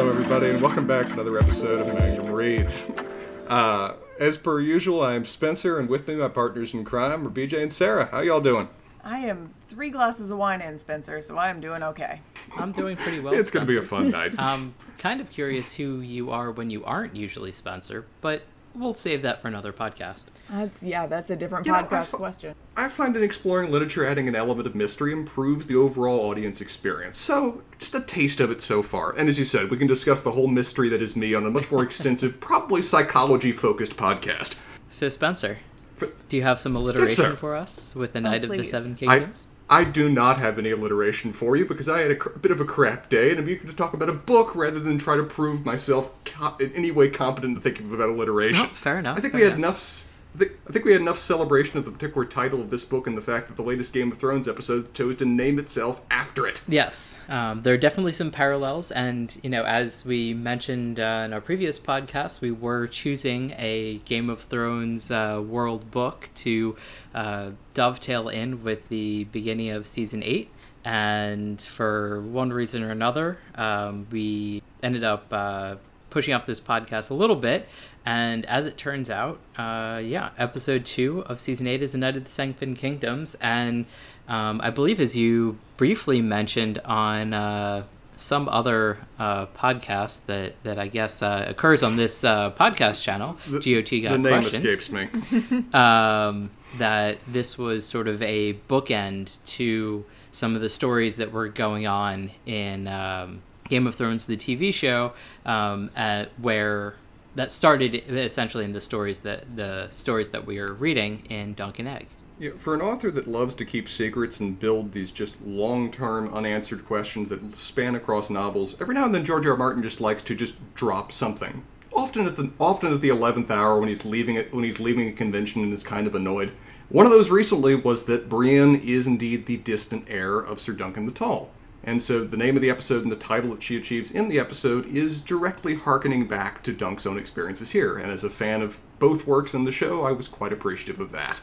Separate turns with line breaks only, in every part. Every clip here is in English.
Hello, everybody, and welcome back to another episode of Magnum Reads. Uh, as per usual, I am Spencer, and with me, my partners in crime are BJ and Sarah. How y'all doing?
I am three glasses of wine in, Spencer, so I am doing okay.
I'm doing pretty well.
It's going to be a fun night.
Um, kind of curious who you are when you aren't usually Spencer, but we'll save that for another podcast.
That's yeah, that's a different
You know, I
podcast question.
I find that exploring literature adding an element of mystery improves the overall audience experience. So, just a taste of it so far. And as you said, we can discuss the whole mystery that is me on a much more extensive, probably psychology focused podcast.
So Spencer,
For-
do you have some alliteration
sir.
for us with the oh, Knight of the
please.
Seven
I,
Kingdoms?
I do not have any alliteration for you because I had a, cr- bit of a crap day and I'm eager to talk about a book rather than try to prove myself co- in any way competent to think about alliteration.
No, fair enough,
I think we had
enough.
enough. I think, I think we had enough celebration of the particular title of this book and the fact that the latest Game of Thrones episode chose to name itself after it.
Yes, um, there are definitely some parallels, and you know, as we mentioned uh, in our previous podcast, we were choosing a Game of Thrones uh, world book to uh, dovetail in with the beginning of season eight, and for one reason or another, um, we ended up uh, pushing up this podcast a little bit. And as it turns out, uh, yeah, episode two of season eight is United the Seven Kingdoms, and um, I believe, as you briefly mentioned on uh, some other uh, podcast that that I guess uh, occurs on this uh, podcast channel, GOT got
the name
questions
escapes me.
um, that this was sort of a bookend to some of the stories that were going on in um, Game of Thrones, the TV show, um, uh, where that started essentially in the stories that the stories that we are reading in Dunk and Egg.
Yeah, for an author that loves to keep secrets and build these just long-term unanswered questions that span across novels, every now and then George R. R. Martin just likes to just drop something. Often at the often at the eleventh hour when he's leaving it when he's leaving a convention and is kind of annoyed. One of those recently was that Brienne is indeed the distant heir of Sir Duncan the Tall. And so the name of the episode and the title that she achieves in the episode is directly harkening back to Dunk's own experiences here. And as a fan of both works and the show, I was quite appreciative of that.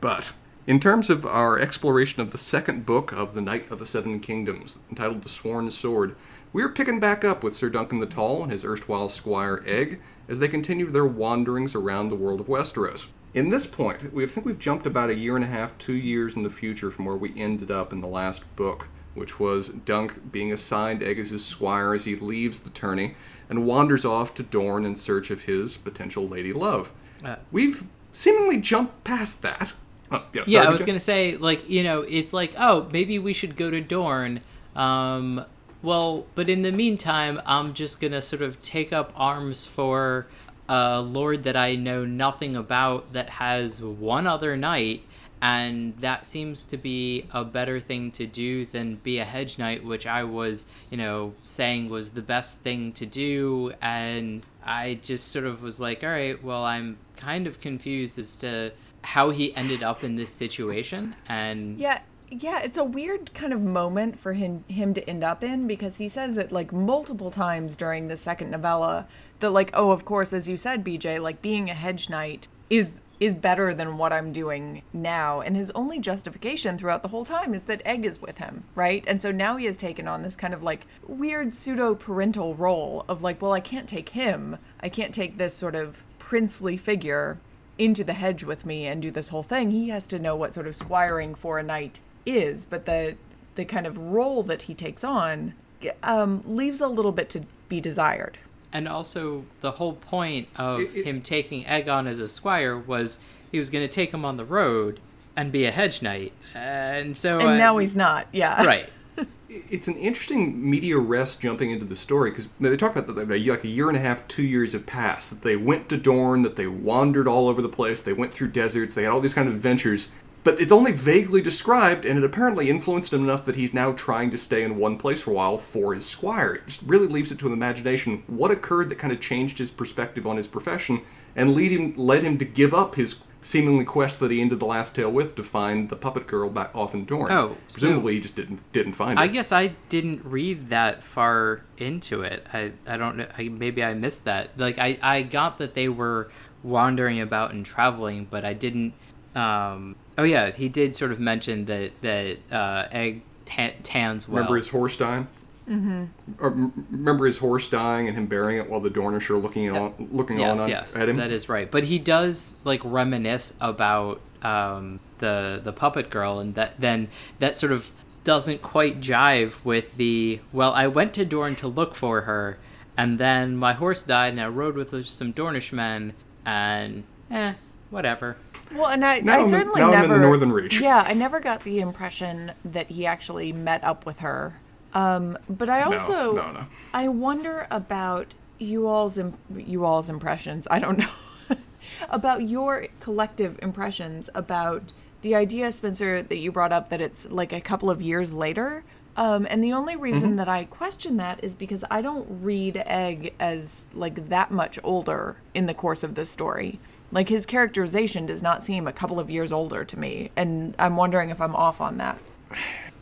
But in terms of our exploration of the second book of the Knight of the Seven Kingdoms, entitled The Sworn Sword, we are picking back up with Sir Duncan the Tall and his erstwhile squire Egg as they continue their wanderings around the world of Westeros. In this point, we think we've jumped about a year and a half, two years in the future from where we ended up in the last book, which was Dunk being assigned Egg as his squire as he leaves the tourney and wanders off to Dorne in search of his potential lady love.
Uh,
We've seemingly jumped past that. Oh, yeah,
Yeah, I was
BJ.
gonna say, like, you know, it's like, oh, maybe we should go to Dorne. Um, well, but in the meantime, I'm just gonna sort of take up arms for a lord that I know nothing about that has one other knight, and that seems to be a better thing to do than be a hedge knight, which I was, you know, saying was the best thing to do, and I just sort of was like, all right, well, I'm kind of confused as to how he ended up in this situation, and
Yeah, yeah, it's a weird kind of moment for him him to end up in because he says it like multiple times during the second novella that like, oh, of course, as you said, BJ, like being a hedge knight is is better than what I'm doing now. And his only justification throughout the whole time is that Egg is with him, right? And so now he has taken on this kind of like weird pseudo parental role of like, well, I can't take him. I can't take this sort of princely figure into the hedge with me and do this whole thing. He has to know what sort of squiring for a knight is, but the the kind of role that he takes on um, leaves a little bit to be desired.
And also the whole point of
It- it-
him taking Egg on as a squire was he was going to take him on the road and be a hedge knight, and so
And
uh,
now he's not. Yeah.
right.
it's an interesting medias res jumping into the story because they talk about that like a year and a half, two years have passed. That they went to Dorne, that they wandered all over the place, they went through deserts, they had all these kind of adventures. But it's only vaguely described, and it apparently influenced him enough that he's now trying to stay in one place for a while for his squire. It just really leaves it to the imagination what occurred that kind of changed his perspective on his profession and lead him led him to give up his seemingly quest that he ended the last tale with to find the puppet girl back off in Dorne.
Oh, so-
presumably he just didn't didn't find her.
I guess I didn't read that far into it. I, I don't know. I, maybe I missed that. Like I, I got that they were wandering about and traveling, but I didn't. Um, oh yeah, he did sort of mention that that uh, Egg ta- tans well.
Remember his horse dying? Mm-hmm. remember his horse dying and him burying it while the Dornish are looking on, looking
yes,
on
yes,
at him.
that is right. But he does like reminisce about um, the the puppet girl, and that then that sort of doesn't quite jive with the well. I went to Dorne to look for her, and then my horse died, and I rode with some Dornish men, and eh, whatever.
Well, and I,
Now
I
I'm-
certainly
now I'm
never.
in the Northern Reach.
Yeah, I never got the impression that he actually met up with her. Um, but I also,
no, no.
I wonder about you all's im- you all's impressions. I don't know about your collective impressions about the idea, Spencer, that you brought up that it's like a couple of years later. Um, and the only reason that I question that is because I don't read Egg as like that much older in the course of this story. Like his characterization does not seem a couple of years older to me, and I'm wondering if I'm off on that.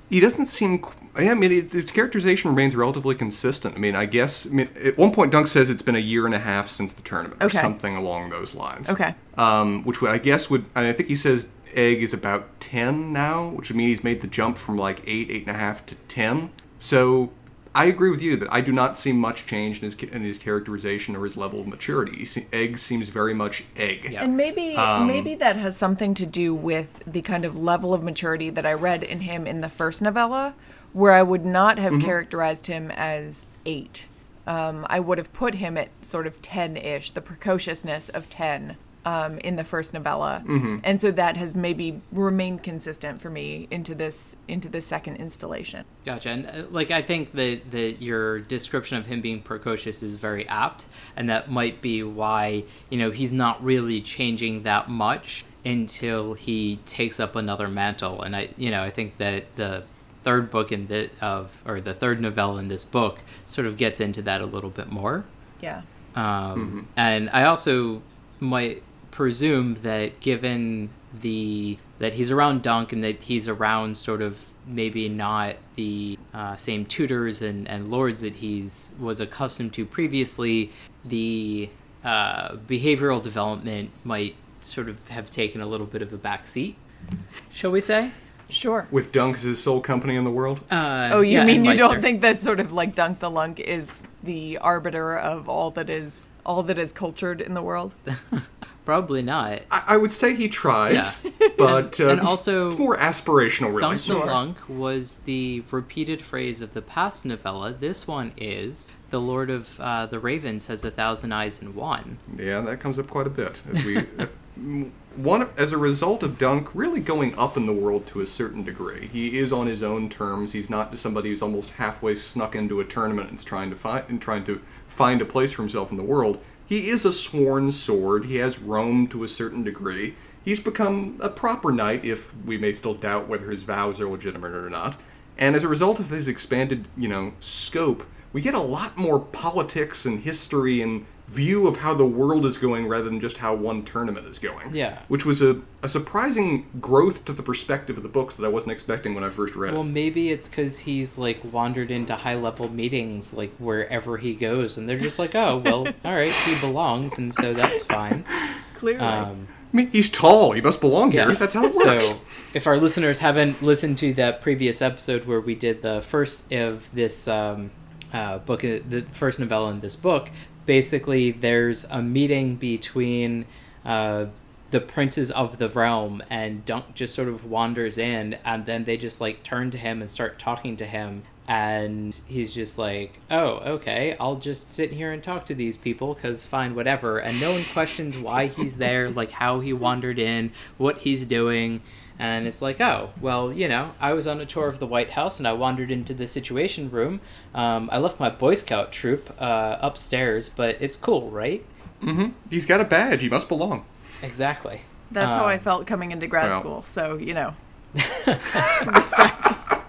he doesn't seem. Yeah, I mean, it, his characterization remains relatively consistent. I mean, I guess. I mean, at one point, Dunk says it's been a year and a half since the tournament,
Okay.
or something along those lines.
Okay.
Um, which would, I guess would. And I think he says Egg is about ten now, which would mean he's made the jump from like eight, eight and a half to ten. So. I agree with you that I do not see much change in his in his characterization or his level of maturity. Se- Egg seems very much Egg.
Yeah.
And maybe
Um,
maybe that has something to do with the kind of level of maturity that I read in him in the first novella, where I would not have characterized him as eight. Um, I would have put him at sort of ten-ish, the precociousness of ten um, in the first novella, and so that has maybe remained consistent for me into this into this second installation.
Gotcha. And uh, like I think that that your description of him being precocious is very apt, and that might be why you know he's not really changing that much until he takes up another mantle. And I you know I think that the third book in the of or the third novella in this book sort of gets into that a little bit more.
Yeah.
Um, And I also might presume that given the that he's around Dunk and that he's around sort of maybe not the uh, same tutors and, and lords that he's was accustomed to previously, the uh, behavioral development might sort of have taken a little bit of a back seat, shall we say?
Sure.
With Dunk as his sole company in the world.
Uh,
Oh, you
yeah,
mean
and
you don't think that sort of like Dunk the Lunk is the arbiter of all that is all that is cultured in the world?
Probably not.
I, I would say he tries, but uh,
and also-
it's more aspirational, really.
Dunk the Lunk was the repeated phrase of the past novella. This one is the Lord of uh, the Ravens has a thousand eyes in one.
Yeah, that comes up quite a bit. As we, one as a result of Dunk really going up in the world to a certain degree. He is on his own terms. He's not somebody who's almost halfway snuck into a tournament and is trying to find and trying to find a place for himself in the world. He is a sworn sword. He has roamed to a certain degree. He's become a proper knight, if we may still doubt whether his vows are legitimate or not. And as a result of his expanded, you know, scope, we get a lot more politics and history and view of how the world is going rather than just how one tournament is going.
Yeah.
Which was a, a surprising growth to the perspective of the books that I wasn't expecting when I first read
Well,
it.
maybe it's because he's like wandered into high level meetings, like wherever he goes, and they're just like, oh, well, all right, he belongs, and so that's fine.
Clearly.
Um,
I mean, he's tall. He must belong here. That's how it works.
So, if our listeners haven't listened to that previous episode where we did the first of this um, uh, book, uh, the first novella in this book, basically there's a meeting between uh, the princes of the realm, and Dunk just sort of wanders in, and then they just like turn to him and start talking to him. And he's just like, oh, okay, I'll just sit here and talk to these people because fine, whatever. And no one questions why he's there, like how he wandered in, what he's doing. And it's like, oh, well, you know, I was on a tour of the White House and I wandered into the Situation Room. Um, I left my Boy Scout troop uh, upstairs, but it's cool, right? Mm-hmm.
He's got a badge. He must belong.
Exactly.
That's how
um,
I felt coming into grad
well.
school. So, you know. Respect.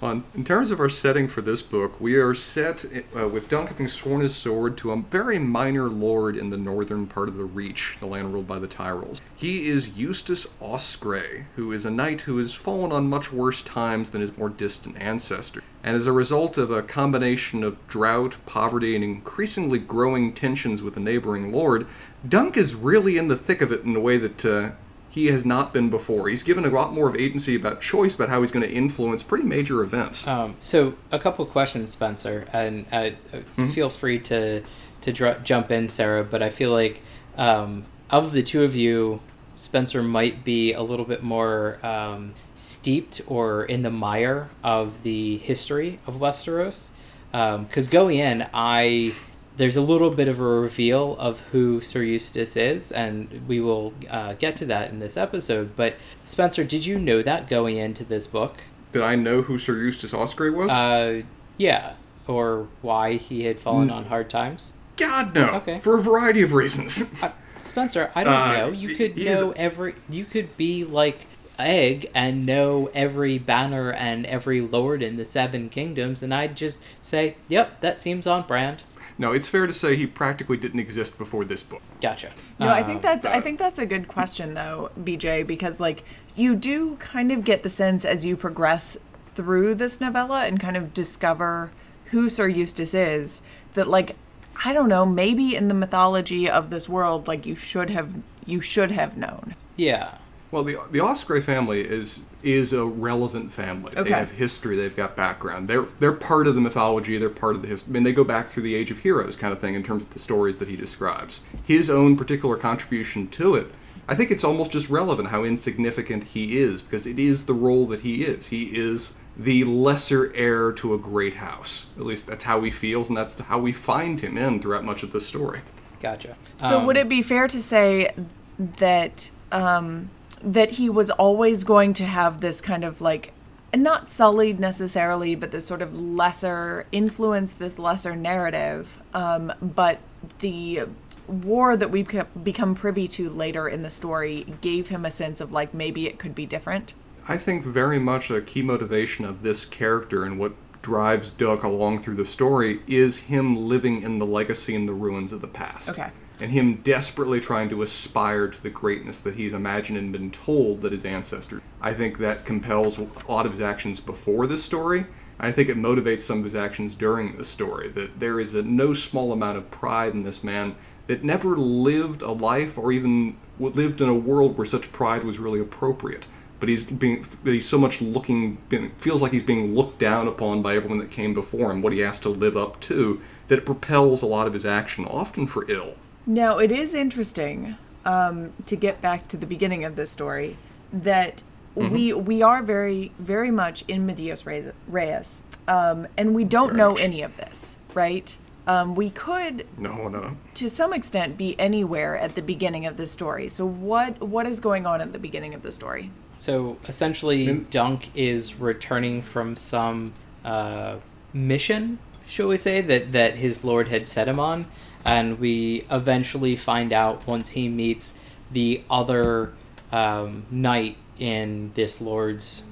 On, in terms of our setting for this book, we are set uh, with Dunk having sworn his sword to a very minor lord in the northern part of the Reach, the land ruled by the Tyrells. He is Eustace Osgrey, who is a knight who has fallen on much worse times than his more distant ancestor. And as a result of a combination of drought, poverty, and increasingly growing tensions with a neighboring lord, Dunk is really in the thick of it in a way that uh, he has not been before. He's given a lot more of agency about choice about how he's going to influence pretty major events.
Um, so a couple questions, Spencer, and uh, mm-hmm. feel free to to dr- jump in, Sarah. But I feel like um, of the two of you, Spencer might be a little bit more um, steeped or in the mire of the history of Westeros. Because um, going in, I there's a little bit of a reveal of who Sir Eustace is, and we will uh, get to that in this episode. But Spencer, did you know that going into this book?
Did I know who Sir Eustace Osgrey was?
Uh, yeah, or why he had fallen mm. on hard times.
God no. Okay. For a variety of reasons.
uh, Spencer, I don't uh, know. You could know every. You could be like egg and know every banner and every lord in the seven kingdoms, and I'd just say, "Yep, that seems on brand."
No, it's fair to say he practically didn't exist before this book.
Gotcha.
No, I think um, that's I uh, think that's a good question though, BJ, because like you do kind of get the sense as you progress through this novella and kind of discover who Sir Eustace is that like I don't know, maybe in the mythology of this world like you should have you should have known.
Yeah.
Well, the the Osgrey family is is a relevant family. Okay. They have history. They've got background. They're they're part of the mythology. They're part of the history. I mean, they go back through the Age of Heroes kind of thing in terms of the stories that he describes. His own particular contribution to it, I think it's almost just relevant how insignificant he is because it is the role that he is. He is the lesser heir to a great house. At least that's how he feels, and that's how we find him in throughout much of the story.
Gotcha.
So, um, would it be fair to say that? Um, that he was always going to have this kind of like not sullied necessarily, but this sort of lesser influence, this lesser narrative. Um, but the war that we become privy to later in the story gave him a sense of like maybe it could be different.
I think very much a key motivation of this character and what drives Duck along through the story is him living in the legacy and the ruins of the past.
Okay
and him desperately trying to aspire to the greatness that he's imagined and been told that his ancestors. I think that compels a lot of his actions before this story. I think it motivates some of his actions during the story. That there is a no small amount of pride in this man that never lived a life or even lived in a world where such pride was really appropriate. But he's being, he's so much looking, feels like he's being looked down upon by everyone that came before him. What he has to live up to, that it propels a lot of his action, often for ill.
Now, it is interesting um, to get back to the beginning of this story that mm-hmm. we we are very very much in Medias Res, um, and we don't very know much. any of this, right? Um, we could,
no, no,
to some extent, be anywhere at the beginning of this story. So, what what is going on at the beginning of the story?
So, essentially, In- Dunk is returning from some uh, mission, shall we say, that that his lord had set him on and we eventually find out once he meets the other um, knight in this lord's.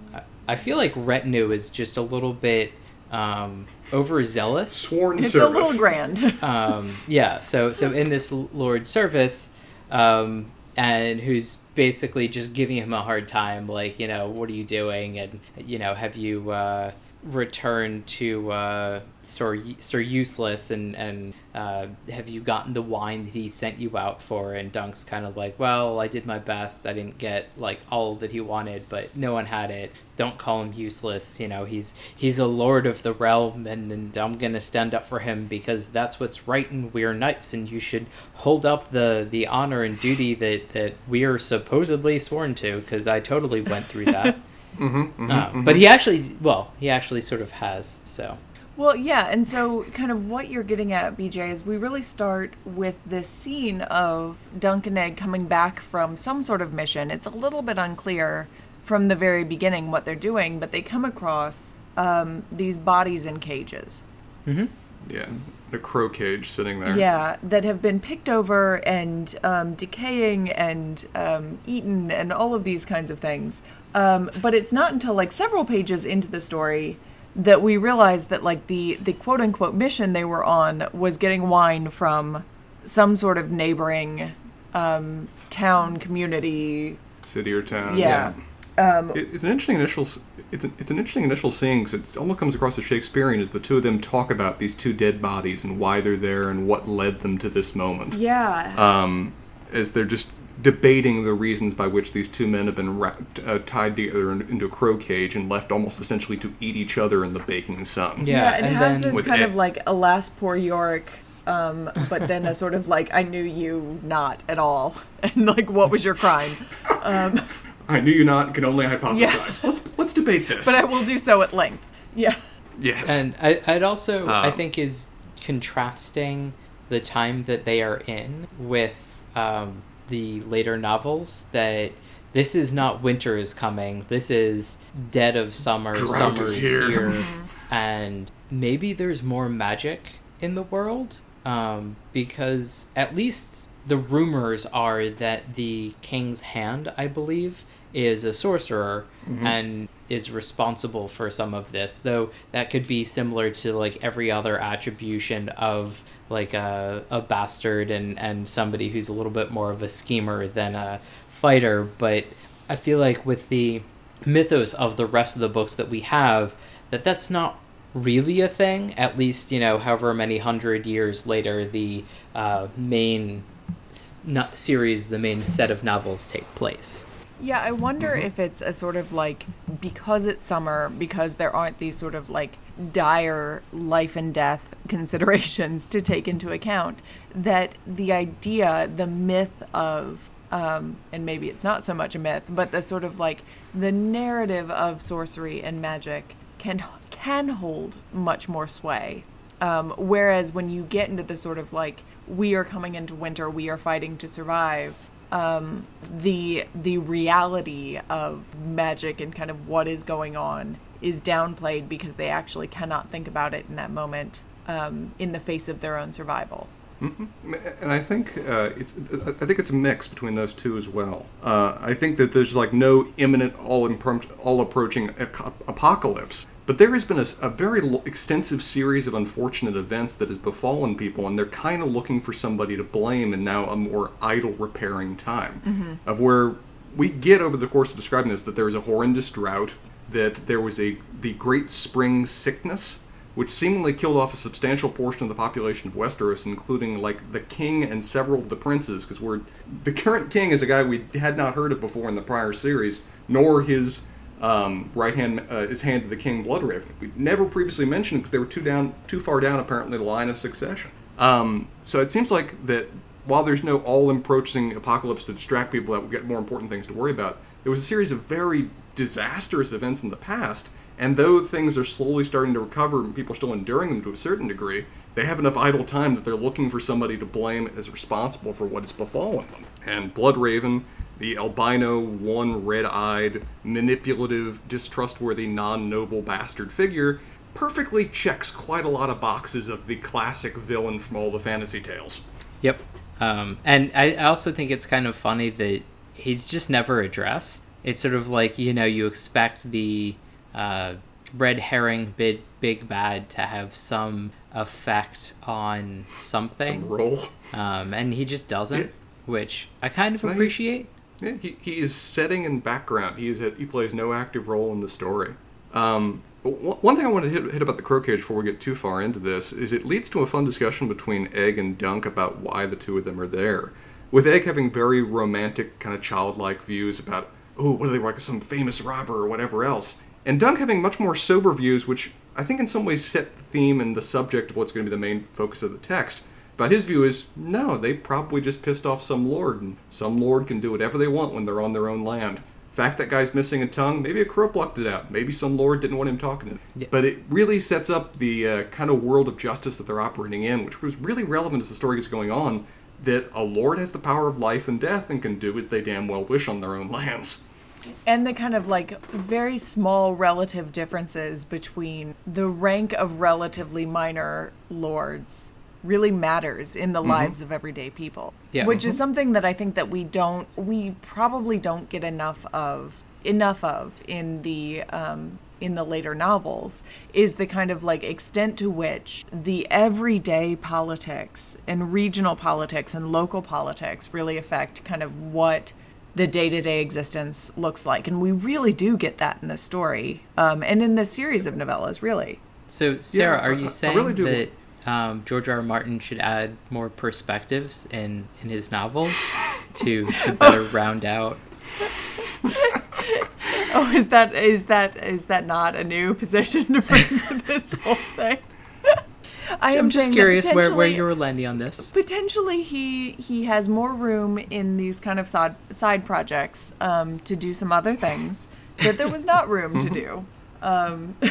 I feel like retinue is just a little bit um, overzealous.
Sworn
it's
service.
a little grand.
um, yeah. So so in this lord's service, um, and who's basically just giving him a hard time, like you know, what are you doing, and you know, have you. Uh, return to uh, Sir Sir Useless and and uh, have you gotten the wine that he sent you out for? And Dunk's kind of like, well, I did my best. I didn't get like all that he wanted, but no one had it. Don't call him useless. You know, he's he's a lord of the realm, and, and I'm gonna stand up for him because that's what's right. And we're knights, and you should hold up the the honor and duty that that we are supposedly sworn to. Because I totally went through that.
Mm-hmm, mm-hmm,
uh, mm-hmm. But he actually, well, he actually sort of has. So.
Well, yeah, and so kind of what you're getting at, BJ, is we really start with this scene of Dunk and Egg coming back from some sort of mission. It's a little bit unclear from the very beginning what they're doing, but they come across um, these bodies in cages.
Mm-hmm.
Yeah, a crow cage sitting there.
Yeah, that have been picked over and um, decaying and um, eaten and all of these kinds of things. Um, but it's not until like several pages into the story that we realize that like the the quote unquote mission they were on was getting wine from some sort of neighboring um, town community.
City or town
yeah,
yeah. Um, it, it's an interesting initial it's an, it's an interesting initial scene because it almost comes across as shakespearean as the two of them talk about these two dead bodies and why they're there and what led them to this moment.
Yeah.
Um, as they're just debating the reasons by which these two men have been wrapped, uh, tied together in, into a crow cage and left almost essentially to eat each other in the baking sun.
Yeah,
and, it has
then-
this kind
Ed-
of like alas poor Yorick, um, but then a sort of like I knew you not at all, and like what was your crime? Um,
I knew you not can only hypothesize.
Yeah.
Let's let's debate this.
but I will do so at length. Yeah.
yes.
And I, I'd also, I
Um,
think, is contrasting the time that they are in with um, the later novels. That this is not winter is coming. This is dead of summer.
Drought
summer
is
is
here.
here, and maybe there's more magic in the world um, because at least the rumors are that the king's hand, I believe, is a sorcerer and is responsible for some of this. Though that could be similar to like every other attribution of like a, a bastard and, and somebody who's a little bit more of a schemer than a fighter. But I feel like with the mythos of the rest of the books that we have, that that's not really a thing. At least you know, however many hundred years later, the uh, main s- series, the main set of novels take place.
Yeah, I wonder
Mm-hmm.
if it's a sort of like because it's summer, because there aren't these sort of like dire life and death considerations to take into account, that the idea, the myth of, um, and maybe it's not so much a myth, but the sort of like the narrative of sorcery and magic can can hold much more sway. Um, whereas when you get into the sort of like we are coming into winter, we are fighting to survive, um, the the reality of magic and kind of what is going on is downplayed because they actually cannot think about it in that moment um, in the face of their own survival.
and I think uh, it's I think it's a mix between those two as well. Uh, I think that there's like no imminent, all impro- all approaching ac- apocalypse, but there has been a very lo- extensive series of unfortunate events that has befallen people, and they're kind of looking for somebody to blame in now a more idle repairing time of where we get over the course of describing this that there was a horrendous drought, that there was a the great spring sickness which seemingly killed off a substantial portion of the population of Westeros, including like the king and several of the princes. Because we're the current king is a guy we had not heard of before in the prior series, nor his um, right hand, uh, his hand to the king Bloodraven. We never previously mentioned because they were too down, too far down apparently the line of succession. Um, so it seems like that while there's no all-approaching apocalypse to distract people that will get more important things to worry about, there was a series of very disastrous events in the past and though things are slowly starting to recover and people are still enduring them to a certain degree, they have enough idle time that they're looking for somebody to blame as responsible for what has befallen them. And Bloodraven, the albino, one red eyed, manipulative, distrustworthy, non noble bastard figure, perfectly checks quite a lot of boxes of the classic villain from all the fantasy tales.
Yep. Um, and I I also think it's kind of funny that he's just never addressed. It's sort of like, you know, you expect the uh, red herring big, big bad to have some effect on something.
Some role.
Um, and he just doesn't,
Yeah.
which I kind of
No, he-
appreciate.
Yeah, he, he is setting in background. He is he plays no active role in the story. Um, but one one thing I want to hit, hit about the Crow Cage before we get too far into this is it leads to a fun discussion between Egg and Dunk about why the two of them are there. With Egg having very romantic, kind of childlike views about, oh, what are they like, some famous robber or whatever else, and Dunk having much more sober views, which I think in some ways set the theme and the subject of what's going to be the main focus of the text. But his view is no, they probably just pissed off some lord, and some lord can do whatever they want when they're on their own land. Fact that guy's missing a tongue, maybe a crow plucked it out. Maybe some lord didn't want him talking to him.
Yeah.
But it really sets up the uh, kind of world of justice that they're operating in, which was really relevant as the story is going on. That a lord has the power of life and death and can do as they damn well wish on their own lands.
And the kind of like very small relative differences between the rank of relatively minor lords really matters in the lives of everyday people.
Yeah.
which is something that i think that we don't we probably don't get enough of enough of in the um in the later novels is the kind of like extent to which the everyday politics and regional politics and local politics really affect kind of what the day-to-day existence looks like and we really do get that in this story um, and in this series of novellas really
So, Sarah,
I-
are you
I
saying
really
that um, George R. R. Martin should add more perspectives in, in his novels? to to better round out.
Oh, is that is that is that not a new position to bring to this whole thing? I am
I'm just curious where, where you were landing on this.
potentially he he has more room in these kind of side side projects um, to do some other things that there was not room to do. Um,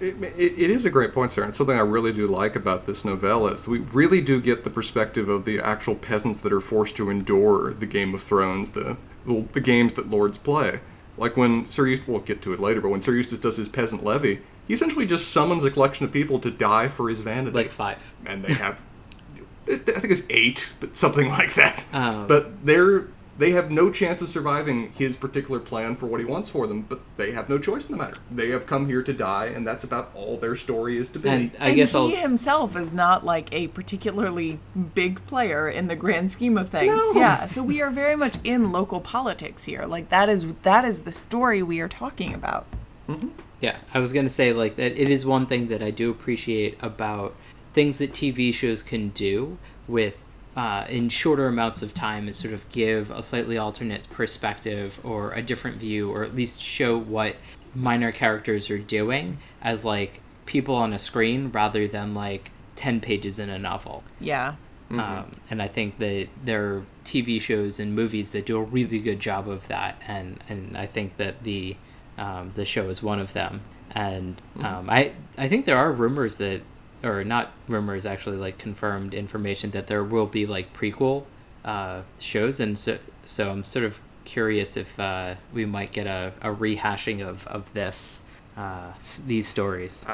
It, it, it is a great point, sir. And something I really do like about this novella is we really do get the perspective of the actual peasants that are forced to endure the Game of Thrones, the the, the games that lords play. Like when Sir Eustace, we'll get to it later, but when Sir Eustace does his peasant levy, he essentially just summons a collection of people to die for his vanity.
Like five.
and they have I think it's eight, but something like that.
Oh.
But they're they have no chance of surviving his particular plan for what he wants for them. But they have no choice in the matter. They have come here to die, and that's about all their story is to be.
And I
and
guess
he
I'll
himself is not like a particularly big player in the grand scheme of things.
No.
Yeah, so we are very much in local politics here. Like that is that is the story we are talking about. Mm-hmm.
Yeah, I was gonna say like that. It is one thing that I do appreciate about things that TV shows can do with uh, in shorter amounts of time is sort of give a slightly alternate perspective or a different view, or at least show what minor characters are doing as like people on a screen rather than like ten pages in a novel.
Yeah.
Um, and I think that there are TV shows and movies that do a really good job of that, and, and I think that the um, the show is one of them. And um, I I think there are rumors that, or not rumors, actually like confirmed information that there will be like prequel uh, shows, and so so I'm sort of curious if uh, we might get a, a rehashing of of this uh, these stories.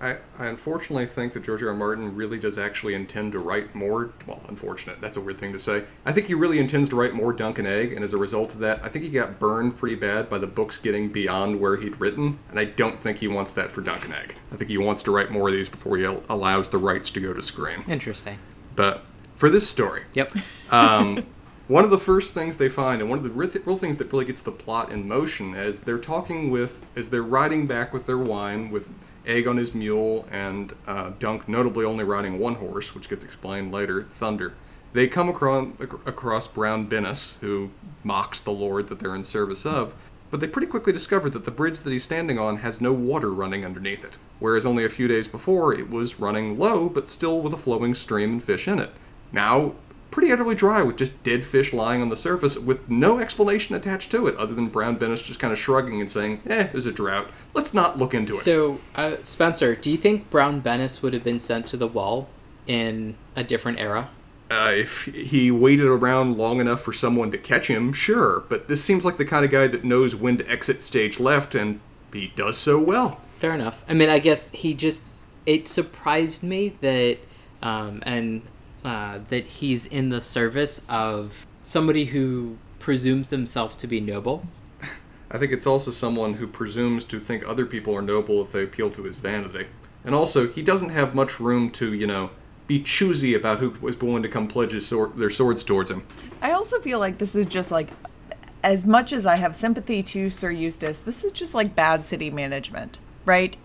I, I, unfortunately think that George R. R. Martin really does actually intend to write more. Well, unfortunate. That's a weird thing to say. I think he really intends to write more Dunk and Egg, and as a result of that, I think he got burned pretty bad by the books getting beyond where he'd written, and I don't think he wants that for Dunk and Egg. I think he wants to write more of these before he al- allows the rights to go to screen.
Interesting.
But for this story,
Yep.
um, one of the first things they find, and one of the real, real things that really gets the plot in motion, as they're talking with, as they're riding back with their wine, with Egg on his mule, and uh, Dunk notably only riding one horse, which gets explained later, Thunder. They come across, across Brown Bennis, who mocks the lord that they're in service of, but they pretty quickly discover that the bridge that he's standing on has no water running underneath it, whereas only a few days before it was running low, but still with a flowing stream and fish in it. Now, pretty utterly dry with just dead fish lying on the surface with no explanation attached to it other than Brown Bennis just kind of shrugging and saying, eh, there's a drought. Let's not look into it.
So, uh, Spencer, do you think Brown Bennis would have been sent to the wall in a different era?
Uh, if he waited around long enough for someone to catch him, sure, but this seems like the kind of guy that knows when to exit stage left, and he does so well.
Fair enough. I mean, I guess he just it surprised me that um, and uh, that he's in the service of somebody who presumes himself to be noble.
I think it's also someone who presumes to think other people are noble if they appeal to his vanity. And also, he doesn't have much room to, you know, be choosy about who was willing to come pledge his sword, their swords towards him.
I also feel like this is just like, as much as I have sympathy to Sir Eustace, this is just like bad city management, right?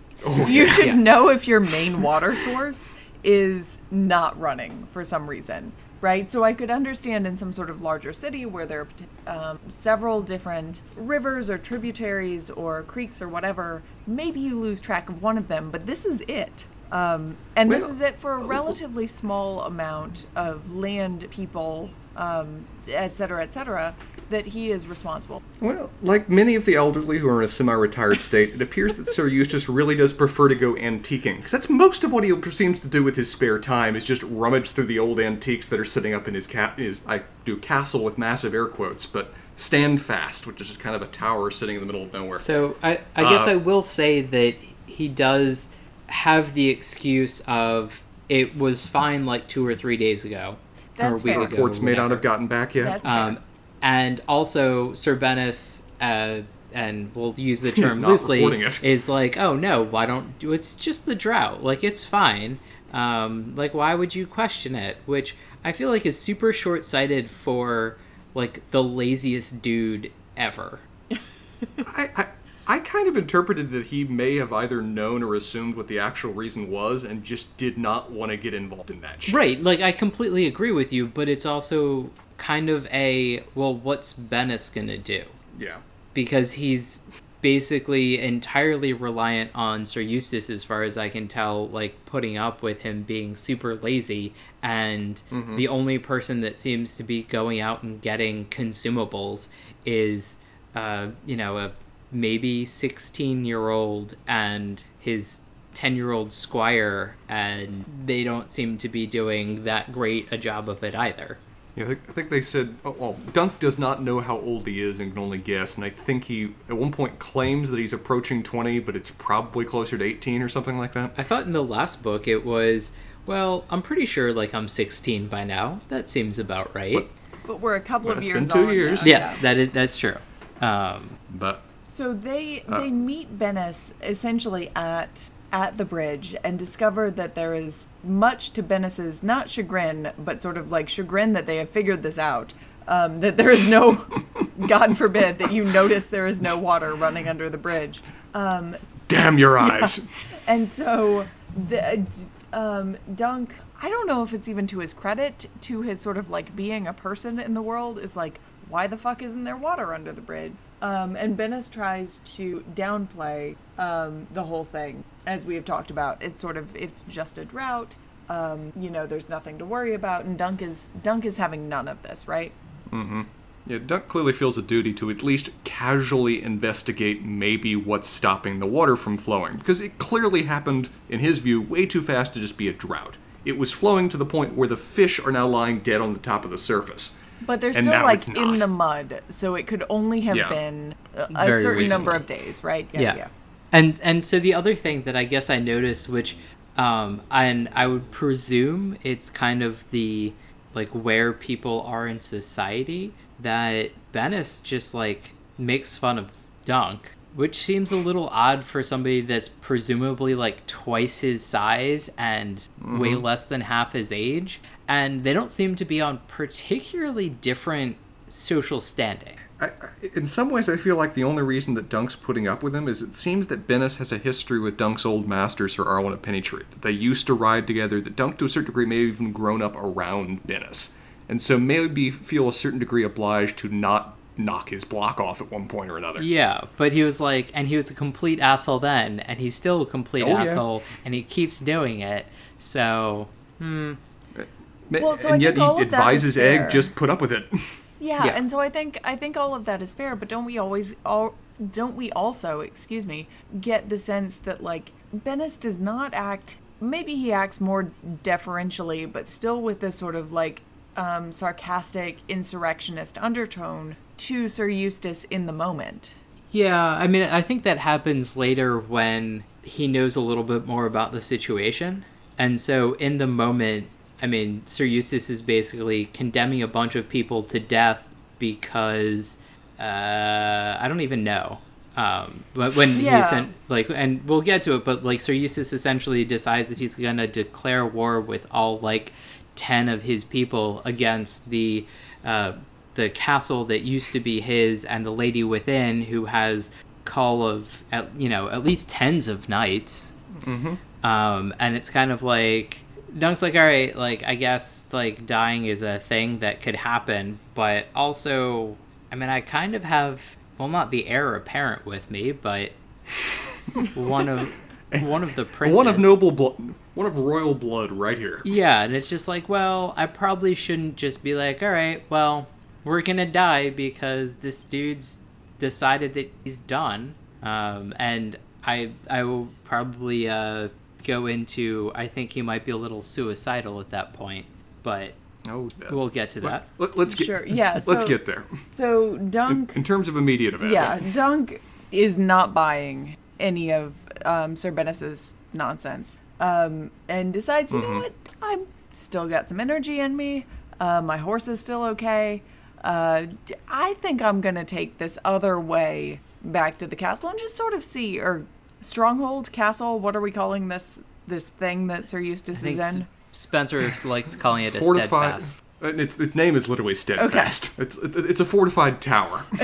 you should
Yeah.
know if your main water source is not running for some reason, right? So I could understand in some sort of larger city where there are um, several different rivers or tributaries or creeks or whatever, maybe you lose track of one of them, but this is it. Um, and this is it for a relatively small amount of land, people, um, et cetera, et cetera, that he is responsible.
Well, like many of the elderly who are in a semi-retired state, it appears that Sir Eustace really does prefer to go antiquing, because that's most of what he seems to do with his spare time is just rummage through the old antiques that are sitting up in his cat. His, I do castle with massive air quotes, but Standfast, which is just kind of a tower sitting in the middle of nowhere.
So I, I guess
Uh,
I will say that he does have the excuse of it was fine like two or three days ago or a
That's
week
fair.
ago.
Reports may not have gotten back yet.
That's
Um,
fair.
And also, Sir Bennis, uh, and we'll use the term loosely, is like, oh no, why don't it's just the drought? Like it's fine. Um, like why would you question it? Which I feel like is super short-sighted for like the laziest dude ever.
I, I, I kind of interpreted that he may have either known or assumed what the actual reason was and just did not want to get involved in that shit.
Right, like I completely agree with you, but it's also kind of a well, what's Bennis gonna do?
Yeah.
Because he's basically entirely reliant on Sir Eustace, as far as I can tell, like putting up with him being super lazy, and the only person that seems to be going out and getting consumables is, uh, you know, a maybe 16 year old and his 10 year old squire, and they don't seem to be doing that great a job of it either.
Yeah, I think, they said, oh, well, Dunk does not know how old he is and can only guess. And I think he, at one point, claims that he's approaching 20, but it's probably closer to 18 or something like that.
I thought in the last book it was, well, I'm pretty sure like I'm 16 by now. That seems about right.
But we're a couple
Well,
of
it's
years
been two years.
now,
yes,
yeah.
that is, that's true. Um,
But
So they
Uh.
they meet Bennis essentially at at the bridge and discover that there is much to Bennis's not chagrin, but sort of like chagrin that they have figured this out. Um, that there is no, God forbid, that you notice there is no water running under the bridge. Um,
damn your eyes.
and so the um, Dunk, I don't know if it's even to his credit, to his sort of like being a person in the world, is like, why the fuck isn't there water under the bridge? Um, and Bennis tries to downplay um, the whole thing, as we have talked about. It's sort of it's just a drought. Um, you know, there's nothing to worry about, and Dunk is Dunk is having none of this, right? Mm-hmm.
Yeah, Dunk clearly feels a duty to at least casually investigate maybe what's stopping the water from flowing, because it clearly happened, in his view, way too fast to just be a drought. It was flowing to the point where the fish are now lying dead on the top of the surface.
But they're
And
still
now
like in the mud, so it could only have
Yeah.
been a, a
Very
certain
recent.
number of days, right?
yeah. And and so the other thing that I guess I noticed, which um, and I would presume it's kind of the like where people are in society that Bennis just like makes fun of Dunk, which seems a little odd for somebody that's presumably like twice his size and way less than half his age, and they don't seem to be on particularly different social standing.
I, in some ways, I feel like the only reason that Dunk's putting up with him is it seems that Bennis has a history with Dunk's old master, Sir Arlan of Pennytree. That they used to ride together, that Dunk, to a certain degree, may have even grown up around Bennis. And so maybe feel a certain degree obliged to not knock his block off at one point or another.
Yeah, but he was like, and he was a complete asshole then, and he's still a complete
Oh, yeah.
asshole, and he keeps doing it. So,
Ma-
Well, so I
and yet
think
he
of that is
advises. Egg, just put up with it.
Yeah,
Yeah.
and so I think I think all of that is fair, but don't we always all don't we also, excuse me, get the sense that like Bennis does not act maybe he acts more deferentially, but still with this sort of like um, sarcastic insurrectionist undertone to Sir Eustace in the moment.
yeah, I mean, I think that happens later when he knows a little bit more about the situation. And so, in the moment, I mean, Sir Eustace is basically condemning a bunch of people to death because uh, I don't even know. Um, but when
Yeah.
he sent like, and we'll get to it, but like Sir Eustace essentially decides that he's gonna declare war with all like ten of his people against the uh, the castle that used to be his and the lady within, who has call of at you know at least tens of knights. Um, and it's kind of like Dunk's like, all right, like I guess like dying is a thing that could happen, but also, I mean, I kind of have well, not the heir apparent with me, but one of one of the princes.
One of noble blood, one of royal blood, right here.
Yeah, and it's just like, well, I probably shouldn't just be like, all right, well, we're gonna die because this dude's decided that he's done. Um, and I I will probably uh, go into I think he might be a little suicidal at that point, but
Oh,
we'll get to that.
Let, us get.
Sure, yeah, so, Let's
get there.
So Dunk
In terms of immediate events.
Yeah, Dunk is not buying any of um, Sir Bennis's nonsense, um, and decides, you know what, I've still got some energy in me. Uh, my horse is still okay. Uh, d- I think I'm gonna take this other way back to the castle and just sort of see, or stronghold castle. What are we calling this? This thing that Sir Eustace is in.
Spencer likes calling it a
fortified.
steadfast.
And its its name is literally steadfast. Okay. It's it, it's a fortified tower.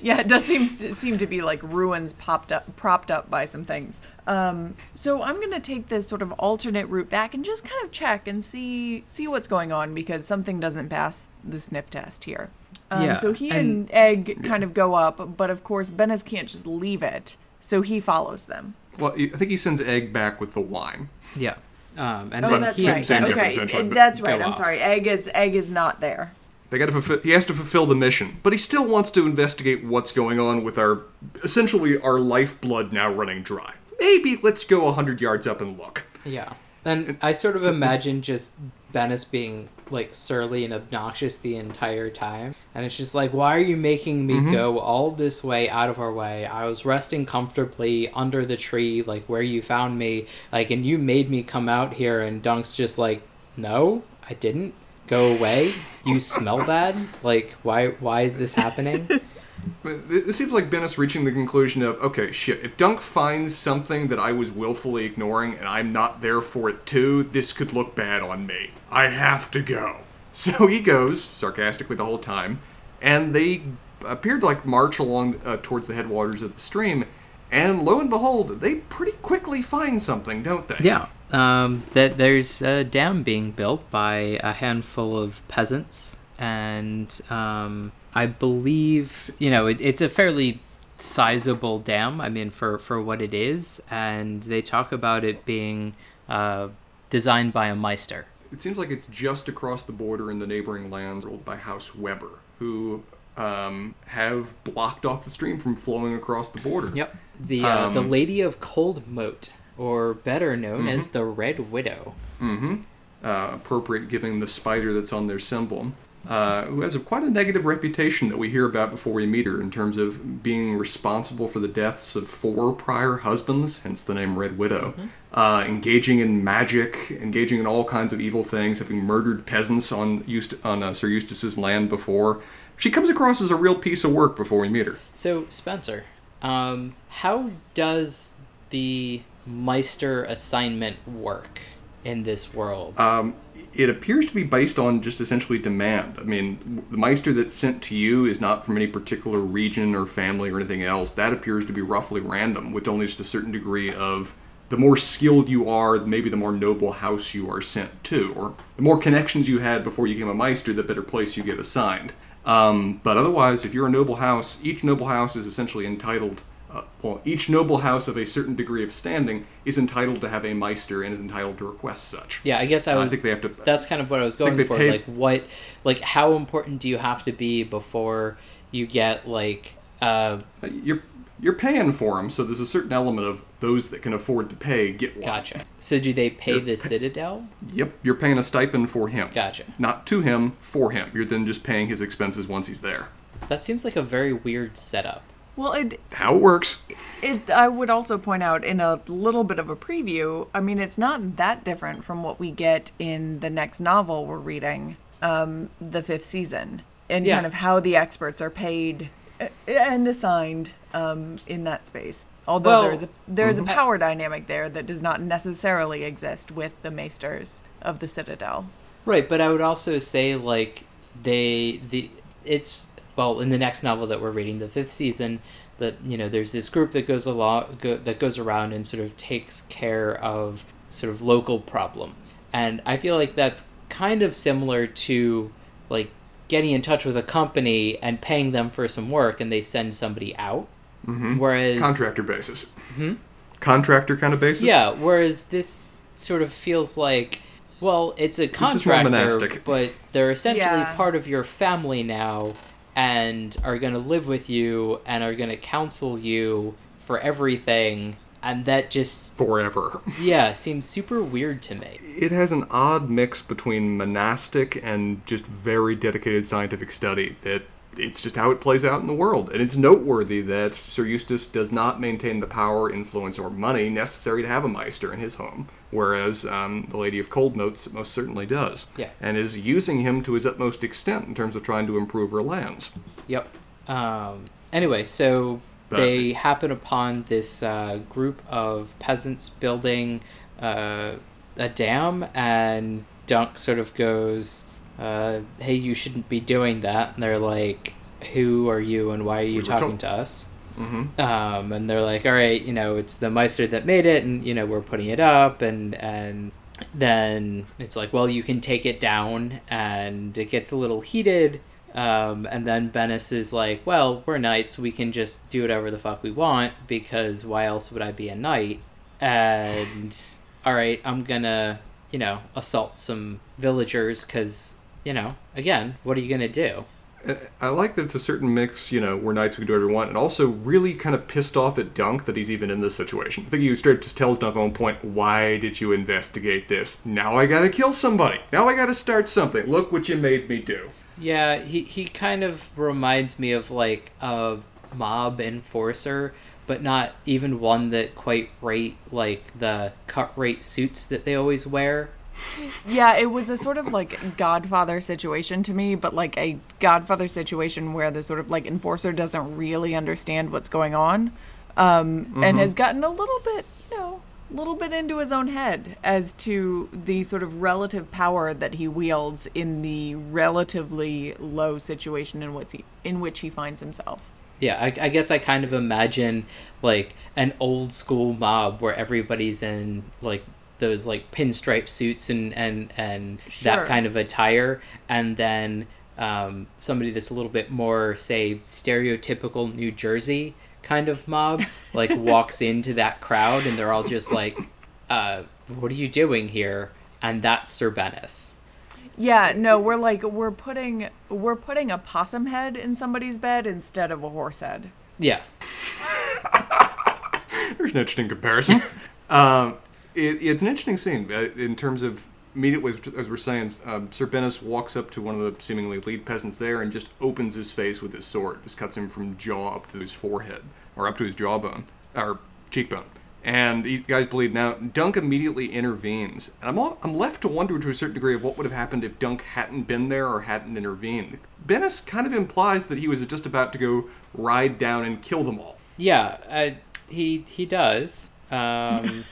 yeah, it does seem to, seem to be like ruins popped up, propped up by some things. Um, so I'm gonna take this sort of alternate route back and just kind of check and see see what's going on because something doesn't pass the sniff test here. Um,
Yeah,
so he
and-
and, Egg kind of go up, but of course Bennis can't just leave it, so he follows them.
Well, I think he sends Egg back with the wine.
Yeah. Um, and
Oh,
then
that's
he,
same-
right.
same difference,
okay, that's right. I'm
off.
sorry. Egg is Egg is not there.
They got to fulfill. He has to fulfill the mission, but he still wants to investigate what's going on with our, essentially our lifeblood now running dry. Maybe let's go a hundred yards up and look.
Yeah. And I sort of imagine just Bennis being like surly and obnoxious the entire time. And it's just like, why are you making me mm-hmm. go all this way out of our way? I was resting comfortably under the tree, like where you found me. Like, and you made me come out here. And Dunk's just like, no, I didn't. Go away. You smell bad. Like, why? Why is this happening?
It seems like Bennis reaching the conclusion of, okay, shit, if Dunk finds something that I was willfully ignoring and I'm not there for it too, this could look bad on me. I have to go. So he goes, sarcastically the whole time, and they appear to like march along uh, towards the headwaters of the stream, and lo and behold, they pretty quickly find something, don't they?
Yeah. Um, that there's a dam being built by a handful of peasants, and um, I believe you know it, it's a fairly sizable dam. I mean, for for what it is, and they talk about it being uh, designed by a maester.
It seems like it's just across the border in the neighboring lands ruled by House Webber, who um, have blocked off the stream from flowing across the border.
Yep. The uh, the
Um,
Lady of Cold Moat, or better known as the Red Widow.
uh, appropriate given the spider that's on their symbol, uh, who has a, quite a negative reputation that we hear about before we meet her in terms of being responsible for the deaths of four prior husbands, hence the name Red Widow, uh, engaging in magic, engaging in all kinds of evil things, having murdered peasants on, Eust- on uh, Sir Eustace's land before. She comes across as a real piece of work before we meet her.
So, Spencer, um, how does the Maester assignment work in this world?
Um, it appears to be based on just essentially demand. I mean, the Maester that's sent to you is not from any particular region or family or anything else. That appears to be roughly random, with only just a certain degree of the more skilled you are, maybe the more noble house you are sent to, or the more connections you had before you became a Maester, the better place you get assigned. Um, but otherwise, if you're a noble house, each noble house is essentially entitled uh, well, each noble house of a certain degree of standing is entitled to have a Maester and is entitled to request such.
yeah, I guess I was.
I think they have to-
That's kind of what I was going for.
pay-
Like, what, like, how important do you have to be before you get like, uh,
Uh, You're you're paying for them, so there's a certain element of those that can afford to pay get one.
gotcha? So, do they pay
You're
the
pa-
Citadel?
Yep, you're paying a stipend for him.
Gotcha.
Not to him, for him. You're then just paying his expenses once he's there.
That seems like a very weird setup.
Well, it
How it works.
It, I would also point out in a little bit of a preview, I mean, it's not that different from what we get in the next novel we're reading, um, the fifth season, and
Yeah.
kind of how the experts are paid uh, and assigned um, in that space. Although
Well-
there's a there's
Mm-hmm.
a power dynamic there that does not necessarily exist with the maesters of the Citadel.
Right, but I would also say like they the it's well in the next novel that we're reading, the fifth season, that you know there's this group that goes along go, that goes around and sort of takes care of sort of local problems, and I feel like that's kind of similar to like getting in touch with a company and paying them for some work, and they send somebody out. Mm-hmm. Whereas
Contractor basis. Contractor kind of basis?
yeah, whereas this sort of feels like, well, it's a contractor, but they're essentially
Yeah.
part of your family now and are going to live with you and are going to counsel you for everything. And that just,
Forever.
yeah, seems super weird to me.
It has an odd mix between monastic and just very dedicated scientific study that it's just how it plays out in the world. And it's noteworthy that Sir Eustace does not maintain the power, influence, or money necessary to have a Maester in his home, whereas um, the Lady of Cold Moat most certainly does.
Yeah.
And is using him to his utmost extent in terms of trying to improve her lands.
Yep. Um, anyway, so
But-
they happen upon this uh, group of peasants building uh, a dam, and Dunk sort of goes, uh, "Hey, you shouldn't be doing that." And they're like, who are you and why are you talking
told-
to us?
Mm-hmm.
um, and they're like, all right, you know, it's the Maester that made it, and you know, we're putting it up, and and then it's like, well, you can take it down, and it gets a little heated, um, and then Bennis is like, well, we're knights, we can just do whatever the fuck we want because why else would I be a knight? And all right, I'm gonna, you know, assault some villagers because, you know, again, what are you gonna do?
I like that it's a certain mix, you know, we're knights, we can do whatever we want, and also really kind of pissed off at Dunk that he's even in this situation. I think he straight just tells Dunk on one point, Why did you investigate this? Now I gotta kill somebody. Now I gotta start something. Look what you made me do.
Yeah, he, he kind of reminds me of like a mob enforcer, but not even one that quite rate like the cut rate suits that they always wear.
Yeah, it was a sort of like Godfather situation to me, but like a Godfather situation where the sort of like enforcer doesn't really understand what's going on, um, and has gotten a little bit, you know, a little bit into his own head as to the sort of relative power that he wields in the relatively low situation in which he in which he finds himself.
Yeah, I, I guess I kind of imagine like an old school mob where everybody's in like those like pinstripe suits and and and
Sure.
that kind of attire, and then um, somebody that's a little bit more say stereotypical New Jersey kind of mob like walks into that crowd and they're all just like, uh, "What are you doing here?" And that's Sir Bennis.
Yeah, no, we're like we're putting we're putting a possum head in somebody's bed instead of a horse head.
Yeah,
There's an interesting comparison. um, it, it's an interesting scene uh, in terms of immediately, as we're saying, um, Sir Bennis walks up to one of the seemingly lead peasants there and just opens his face with his sword, just cuts him from jaw up to his forehead, or up to his jawbone, or cheekbone. And these guys bleed now. Dunk immediately intervenes, and I'm all, I'm left to wonder to a certain degree of what would have happened if Dunk hadn't been there or hadn't intervened. Bennis kind of implies that he was just about to go ride down and kill them all.
Yeah, uh, he he does. Um,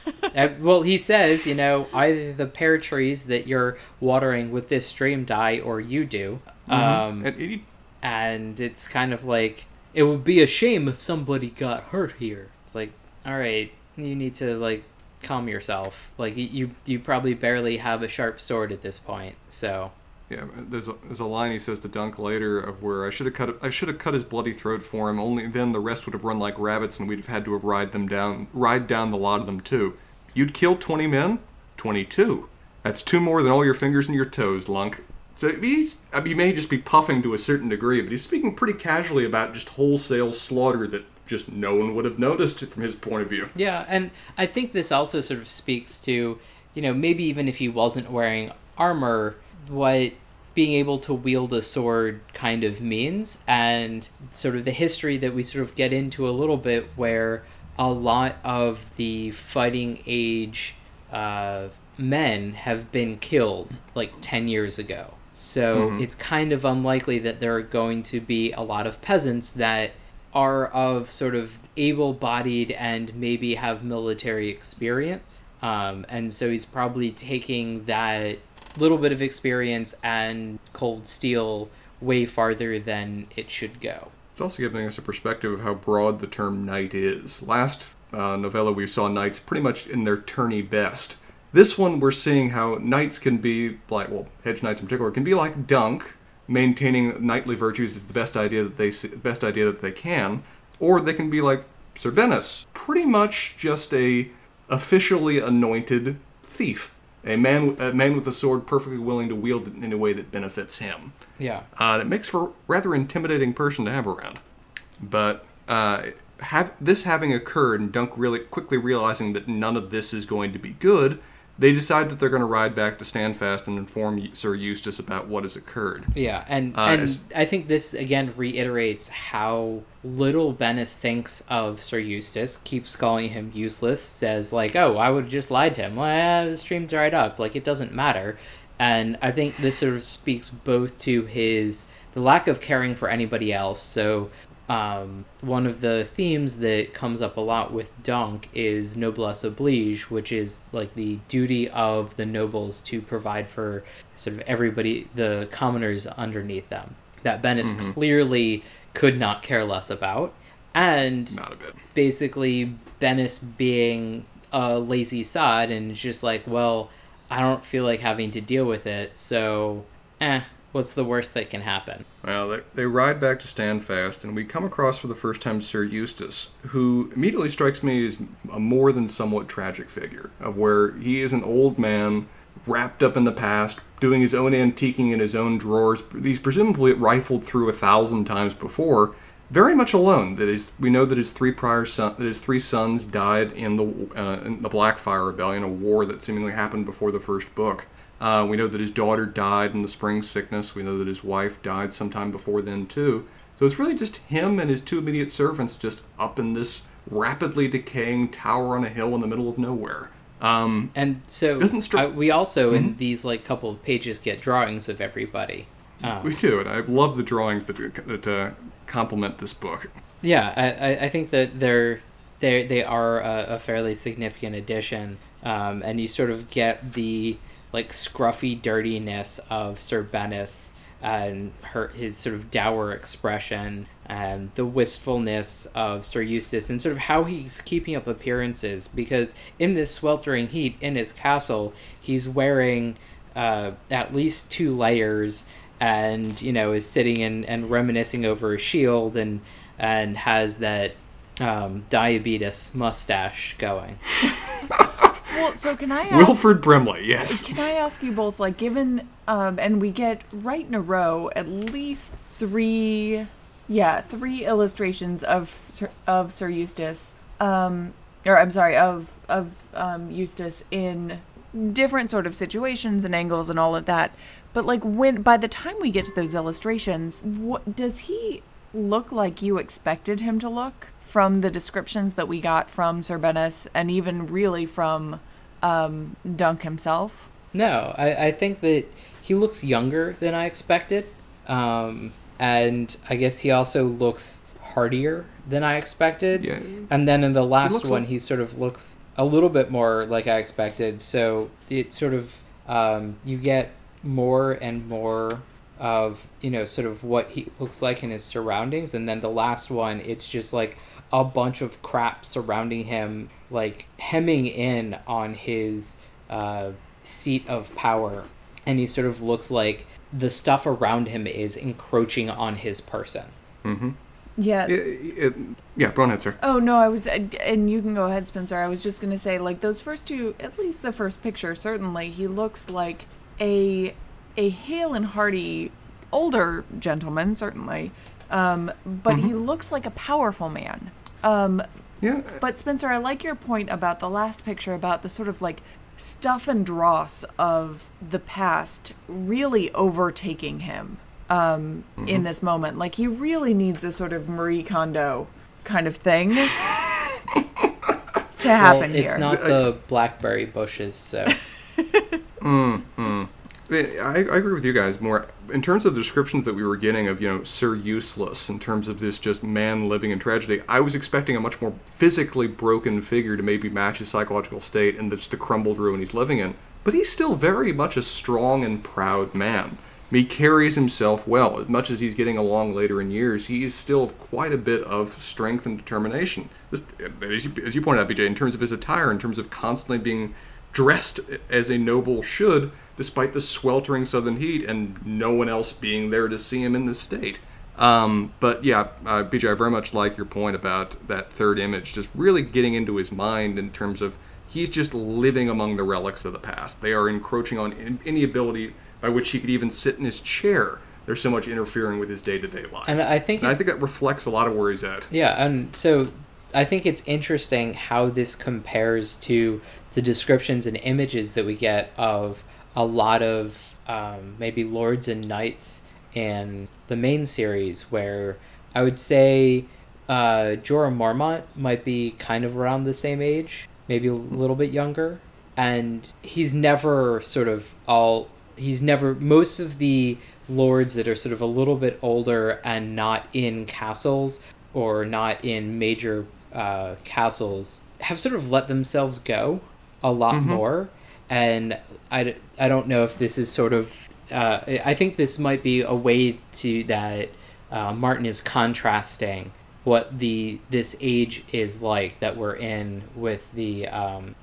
well, he says, you know, either the pear trees that you're watering with this stream die, or you do. Um,
And he,
and it's kind of like it would be a shame if somebody got hurt here. It's like, all right, you need to like calm yourself. Like you, you probably barely have a sharp sword at this point, so.
Yeah, there's a, there's a line he says to Dunk later of where I should have cut I should have cut his bloody throat for him. Only then the rest would have run like rabbits, and we'd have had to have ride them down, ride down the lot of them too. You'd kill twenty men, twenty two. That's two more than all your fingers and your toes, Lunk. So he's I mean, he may just be puffing to a certain degree, but he's speaking pretty casually about just wholesale slaughter that just no one would have noticed from his point of view.
Yeah, and I think this also sort of speaks to, you know, maybe even if he wasn't wearing armor, what being able to wield a sword kind of means, and sort of the history that we sort of get into a little bit where a lot of the fighting age uh, men have been killed like 10 years ago. So it's kind of unlikely that there are going to be a lot of peasants that are of sort of able bodied and maybe have military experience. Um, and so he's probably taking that little bit of experience and cold steel way farther than it should go.
It's also giving us a perspective of how broad the term knight is. Last uh, novella, we saw knights pretty much in their tourney best. This one, we're seeing how knights can be like, well, hedge knights in particular, can be like Dunk, maintaining knightly virtues is the best idea that they s- best idea that they can, or they can be like Sir Bennis, pretty much just a officially anointed thief, a man a man with a sword perfectly willing to wield it in a way that benefits him.
Yeah.
Uh, it makes for a rather intimidating person to have around. But uh, have this having occurred and Dunk really quickly realizing that none of this is going to be good, they decide that they're going to ride back to Standfast and inform Sir Eustace about what has occurred.
Yeah, and
Uh,
and I think this again reiterates how little Bennis thinks of Sir Eustace. Keeps calling him useless. Says like, "Oh, I would have just lied to him. Well, the stream dried up. Like it doesn't matter." And I think this sort of speaks both to his the lack of caring for anybody else. So um, one of the themes that comes up a lot with Dunk is noblesse oblige, which is like the duty of the nobles to provide for sort of everybody, the commoners underneath them. that Bennis clearly could not care less about. And
Not a bit.
basically Bennis being a lazy sod and just like, well, I don't feel like having to deal with it, so eh, what's the worst that can happen?
Well, they, they ride back to Standfast, and we come across for the first time Sir Eustace, who immediately strikes me as a more than somewhat tragic figure, of where he is an old man wrapped up in the past, doing his own antiquing in his own drawers. He's presumably rifled through a thousand times before, very much alone. That is, we know that his three prior son, that his three sons died in the uh, in the Blackfyre Rebellion, a war that seemingly happened before the first book. Uh, we know that his daughter died in the spring sickness. We know that his wife died sometime before then too. So it's really just him and his two immediate servants just up in this rapidly decaying tower on a hill in the middle of nowhere. Um,
And so
Doesn't
uh, we also in these like couple of pages get drawings of everybody. Um,
we do, and I love the drawings that that uh, complement this book.
Yeah, I, I- I think that they're they they are a, a fairly significant addition, um, and you sort of get the like scruffy dirtiness of Sir Bennis and her his sort of dour expression and the wistfulness of Sir Eustace and sort of how he's keeping up appearances because in this sweltering heat in his castle he's wearing uh, at least two layers and you know is sitting and, and reminiscing over a shield and and has that um, diabetes mustache going.
Well, so can I ask?
Wilford Brimley, yes.
Can I ask you both, like, given, um, and we get right in a row at least three, yeah, three illustrations of Sir, of Sir Eustace, um, or I'm sorry, of of um, Eustace in different sort of situations and angles and all of that. But like, when by the time we get to those illustrations, what does he look like you expected him to look from the descriptions that we got from Sir Bennis and even really from um, Dunk himself?
No, I, I think that he looks younger than I expected. Um, and I guess he also looks hardier than I expected.
Yeah.
And then in the last
looks
one,
like-
he sort of looks a little bit more like I expected. So it sort of, um, you get more and more of, you know, sort of what he looks like in his surroundings. And then the last one, it's just like a bunch of crap surrounding him, like hemming in on his uh, seat of power. And he sort of looks like the stuff around him is encroaching on his person.
Yeah.
It, it, yeah, go ahead, sir.
Oh no, I was, and you can go ahead, Spencer. I was just gonna say, like those first two, at least the first picture, certainly he looks like a a hale and hearty older gentleman, certainly, um, but he looks like a powerful man. Um,
Yeah,
but Spencer, I like your point about the last picture about the sort of like stuff and dross of the past really overtaking him um, in this moment. Like he really needs a sort of Marie Kondo kind of thing to happen
well, it's
here.
not the blackberry bushes, so
I, I agree with you guys more in terms of the descriptions that we were getting of you know Sir Useless in terms of this just man living in tragedy. I was expecting a much more physically broken figure to maybe match his psychological state and just the crumbled ruin he's living in. But he's still very much a strong and proud man. He carries himself well. As much as he's getting along later in years, he's still quite a bit of strength and determination. As, you, as you pointed out, BJ, in terms of his attire, in terms of constantly being dressed as a noble should, despite the sweltering southern heat and no one else being there to see him in this state. Um, but yeah, uh, BJ, I very much like your point about that third image, just really getting into his mind in terms of he's just living among the relics of the past. They are encroaching on any ability by which he could even sit in his chair. They're so much interfering with his day to day life.
And I think
And I think that reflects a lot of where he's at.
yeah, and so I think it's interesting how this compares to the descriptions and images that we get of a lot of um, maybe lords and knights in the main series, where I would say uh, Jorah Mormont might be kind of around the same age, maybe a little bit younger, and he's never sort of all. He's never most of the lords that are sort of a little bit older and not in castles or not in major uh, castles have sort of let themselves go a lot more and I, I don't know if this is sort of uh, I think this might be a way to that uh, Martin is contrasting what the this age is like that we're in with the um,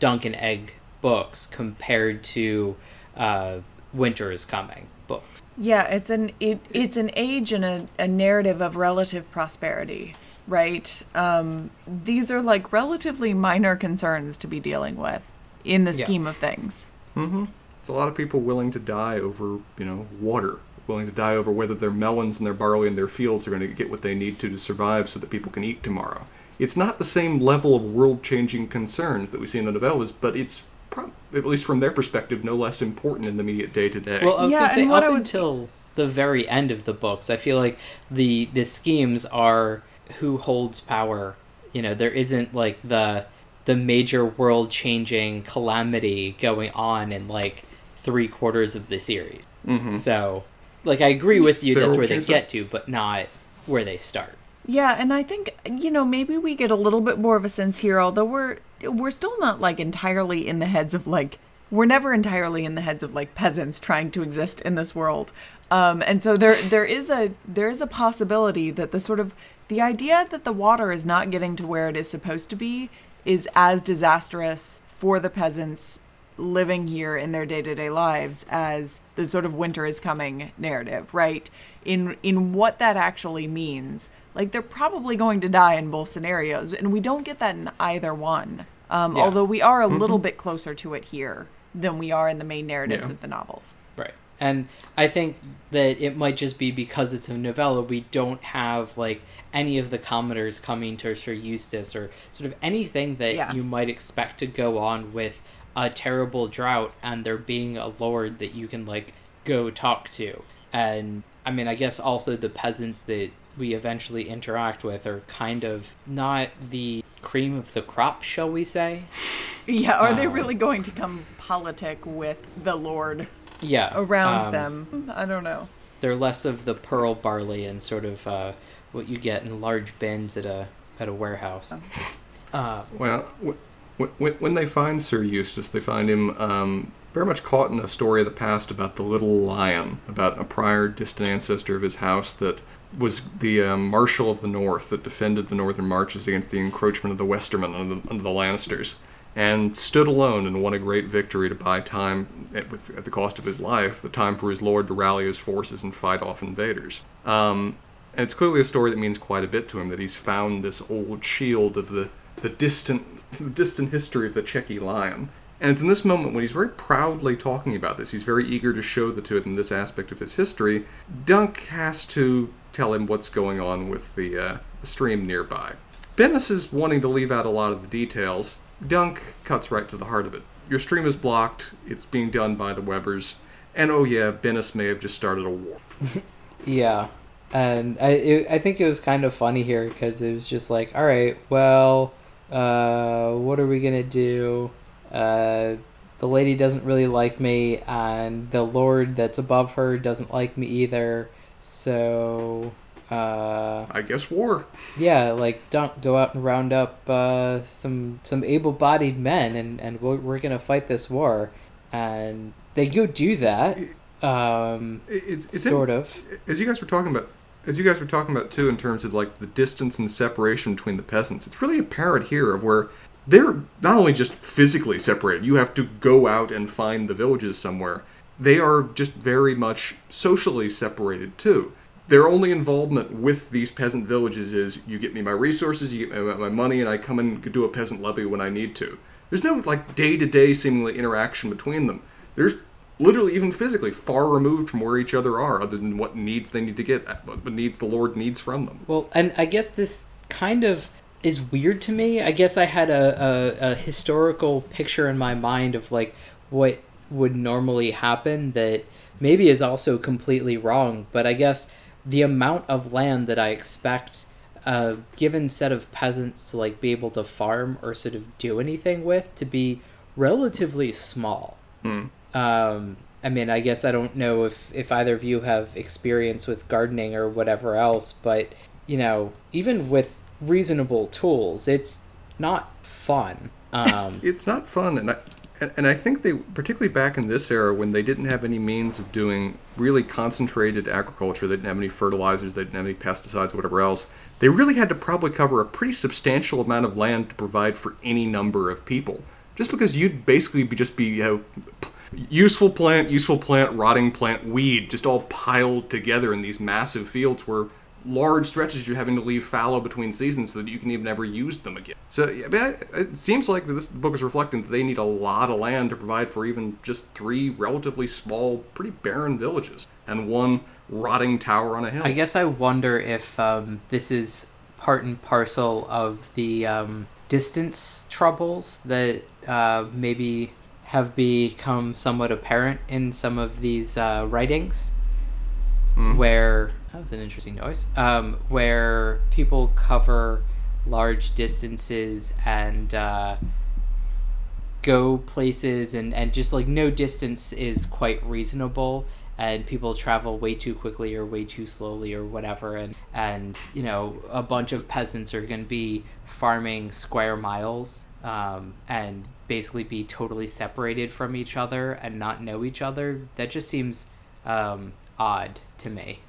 Dunk and Egg books compared to uh, Winter is Coming books.
Yeah, it's an it, it's an age and a, a narrative of relative prosperity, right? Um, these are like relatively minor concerns to be dealing with in the
Yeah.
scheme of things. Mm-hmm.
It's a lot of people willing to die over, you know, water. Willing to die over whether their melons and their barley and their fields are going to get what they need to to survive so that people can eat tomorrow. It's not the same level of world-changing concerns that we see in the novellas, but it's, prob- at least from their perspective, no less important in the immediate day-to-day.
Well, I was
Yeah,
gonna say up
was-
until the very end of the books, I feel like the the schemes are who holds power. You know, there isn't like the the major world changing calamity going on in like three quarters of the series.
Mhm.
So, like, I agree with you.
So
that's where they
change that.
get to, but not where they start.
Yeah, and I think you know maybe we get a little bit more of a sense here, although we're we're still not like entirely in the heads of like we're never entirely in the heads of like peasants trying to exist in this world. Um, and so there there is a there is a possibility that the sort of the idea that the water is not getting to where it is supposed to be is as disastrous for the peasants living here in their day-to-day lives as the sort of winter is coming narrative right in in what that actually means like they're probably going to die in both scenarios and we don't get that in either one um,
Yeah.
although we are a little bit closer to it here than we are in the main narratives
Yeah.
of the novels
Right. And I think that it might just be because it's a novella, we don't have like any of the commoners coming to Sir Eustace or sort of anything that
Yeah.
you might expect to go on with a terrible drought and there being a lord that you can like go talk to. And I mean, I guess also the peasants that we eventually interact with are kind of not the cream of the crop, shall we say?
yeah are they
Um,
really going to come politic with the lord
Yeah.
around
um,
them i don't know
they're less of the pearl barley and sort of uh, what you get in large bins at a at a warehouse. Uh,
Well, w- w- when they find Sir Eustace, they find him um, very much caught in a story of the past about the little lion, about a prior distant ancestor of his house that was the um, Marshal of the North that defended the northern marches against the encroachment of the Westermen under the, under the Lannisters, and stood alone and won a great victory to buy time, at, with, at the cost of his life, the time for his lord to rally his forces and fight off invaders. Um, and it's clearly a story that means quite a bit to him that he's found this old shield of the, the distant distant history of the Chequy lion. And it's in this moment when he's very proudly talking about this, he's very eager to show the to it in this aspect of his history. Dunk has to tell him what's going on with the, uh, stream nearby. Bennis is wanting to leave out a lot of the details. Dunk cuts right to the heart of it. Your stream is blocked. It's being done by the Webbers. And oh yeah, Bennis may have just started a war.
yeah, and I it, I think it was kind of funny here because it was just like, all right, well, uh, what are we gonna do? Uh, the lady doesn't really like me, and the lord that's above her doesn't like me either. So, uh,
I guess war.
yeah, like don't go out and round up uh, some some able-bodied men, and and we're, we're gonna fight this war, and they go do that. Um,
It's, it's
sort
in-
of.
as you guys were talking about as you guys were talking about too in terms of like the distance and separation between the peasants it's really apparent here of where they're not only just physically separated you have to go out and find the villages somewhere. They are just very much socially separated too. Their only involvement with these peasant villages is you get me my resources you get me my money and i come and do a peasant levy when i need to. There's no like day-to-day seemingly interaction between them. There's literally even physically far removed from where each other are other than what needs they need to get what needs the lord needs from them
Well, and I guess this kind of is weird to me. I guess I had a, a, a historical picture in my mind of like what would normally happen that maybe is also completely wrong. But I guess the amount of land that I expect a given set of peasants to like be able to farm or sort of do anything with to be relatively small.
Hmm.
Um, I mean, I guess I don't know if, if either of you have experience with gardening or whatever else, but, you know, even with reasonable tools, it's not fun. Um,
it's not fun and I, And, I think they, particularly back in this era when they didn't have any means of doing really concentrated agriculture, they didn't have any fertilizers, they didn't have any pesticides, whatever else, they really had to probably cover a pretty substantial amount of land to provide for any number of people. Just because you'd basically be just be, you know, useful plant, useful plant, rotting plant, weed, just all piled together in these massive fields where large stretches you're having to leave fallow between seasons so that you can even ever use them again. So it seems like this book is reflecting that they need a lot of land to provide for even just three relatively small, pretty barren villages and one rotting tower on a hill.
I guess I wonder if um, this is part and parcel of the um, distance troubles that uh, maybe have become somewhat apparent in some of these uh, writings,
Mm.
where that was an interesting noise. Um, where people cover large distances and uh, go places, and and just like no distance is quite reasonable. And people travel way too quickly or way too slowly or whatever, and and you know a bunch of peasants are going to be farming square miles um, and basically be totally separated from each other and not know each other. That just seems um, odd to me.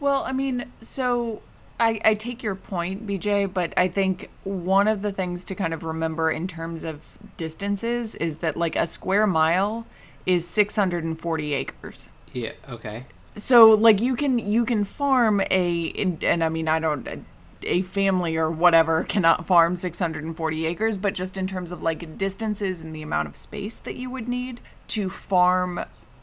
Well, I mean, so I, I take your point, BJ, but I think one of the things to kind of remember in terms of distances is that like a square mile is 640 acres.
Yeah. Okay.
So like you can you can farm a and I mean I don't a family or whatever cannot farm 640 acres, but just in terms of like distances and the amount of space that you would need to farm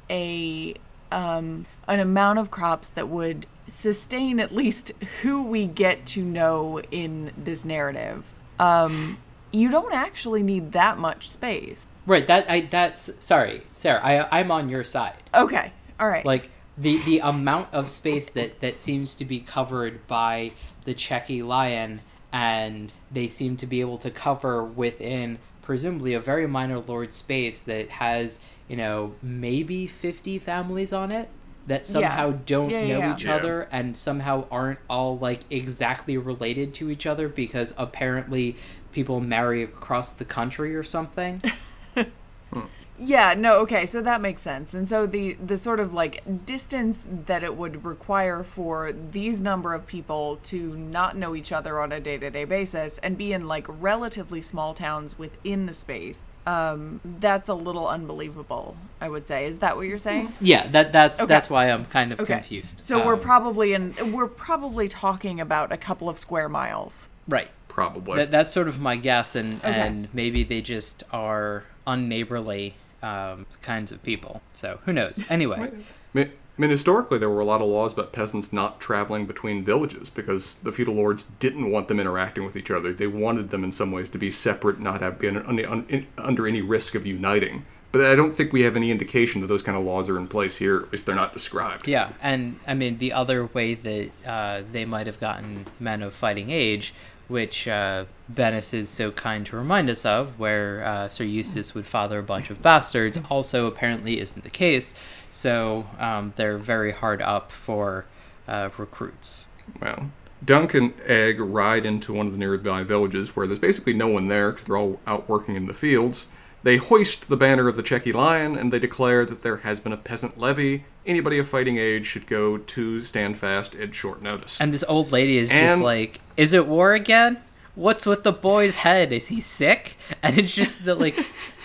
a um, an amount of crops that would sustain at least who we get to know in this narrative. Um, you don't actually need that much space.
Right. That I that's sorry, Sarah. I I'm on your side.
Okay. All right.
Like the the amount of space that that seems to be covered by the Chequy lion, and they seem to be able to cover within presumably a very minor lord space that has you know maybe 50 families on it that somehow don't
Yeah, yeah,
know
yeah.
each
Yeah.
other and somehow aren't all like exactly related to each other because apparently people marry across the country or something hmm.
Yeah, no, okay, so that makes sense. And so the the sort of like distance that it would require for these number of people to not know each other on a day-to-day basis and be in like relatively small towns within the space. Um that's a little unbelievable, I would say. Is that what you're saying?
yeah that that's
Okay.
that's why i'm kind of
Okay.
confused
So we're
Um,
probably in we're probably talking about a couple of square miles.
right
Probably.
That, that's sort of my guess, and
Okay.
and maybe they just are unneighborly um, kinds of people. So who knows? Anyway,
I mean, historically, there were a lot of laws about peasants not traveling between villages because the feudal lords didn't want them interacting with each other. They wanted them in some ways to be separate, not have been un, un, under any risk of uniting. But I don't think we have any indication that those kind of laws are in place here. At least they're not described.
yeah, and I mean the other way that uh, they might have gotten men of fighting age, which uh, Bennis is so kind to remind us of, where uh, Sir Eustace would father a bunch of bastards, also apparently isn't the case. So um, they're very hard up for uh, recruits.
Well, Dunk and Egg ride into one of the nearby villages where there's basically no one there because they're all out working in the fields. They hoist the banner of the Chequy Lion and they declare that there has been a peasant levy. Anybody of fighting age should go to Standfast at short notice.
And this old lady is just like, "Is it war again? What's with the boy's head? Is he sick?" And it's just the like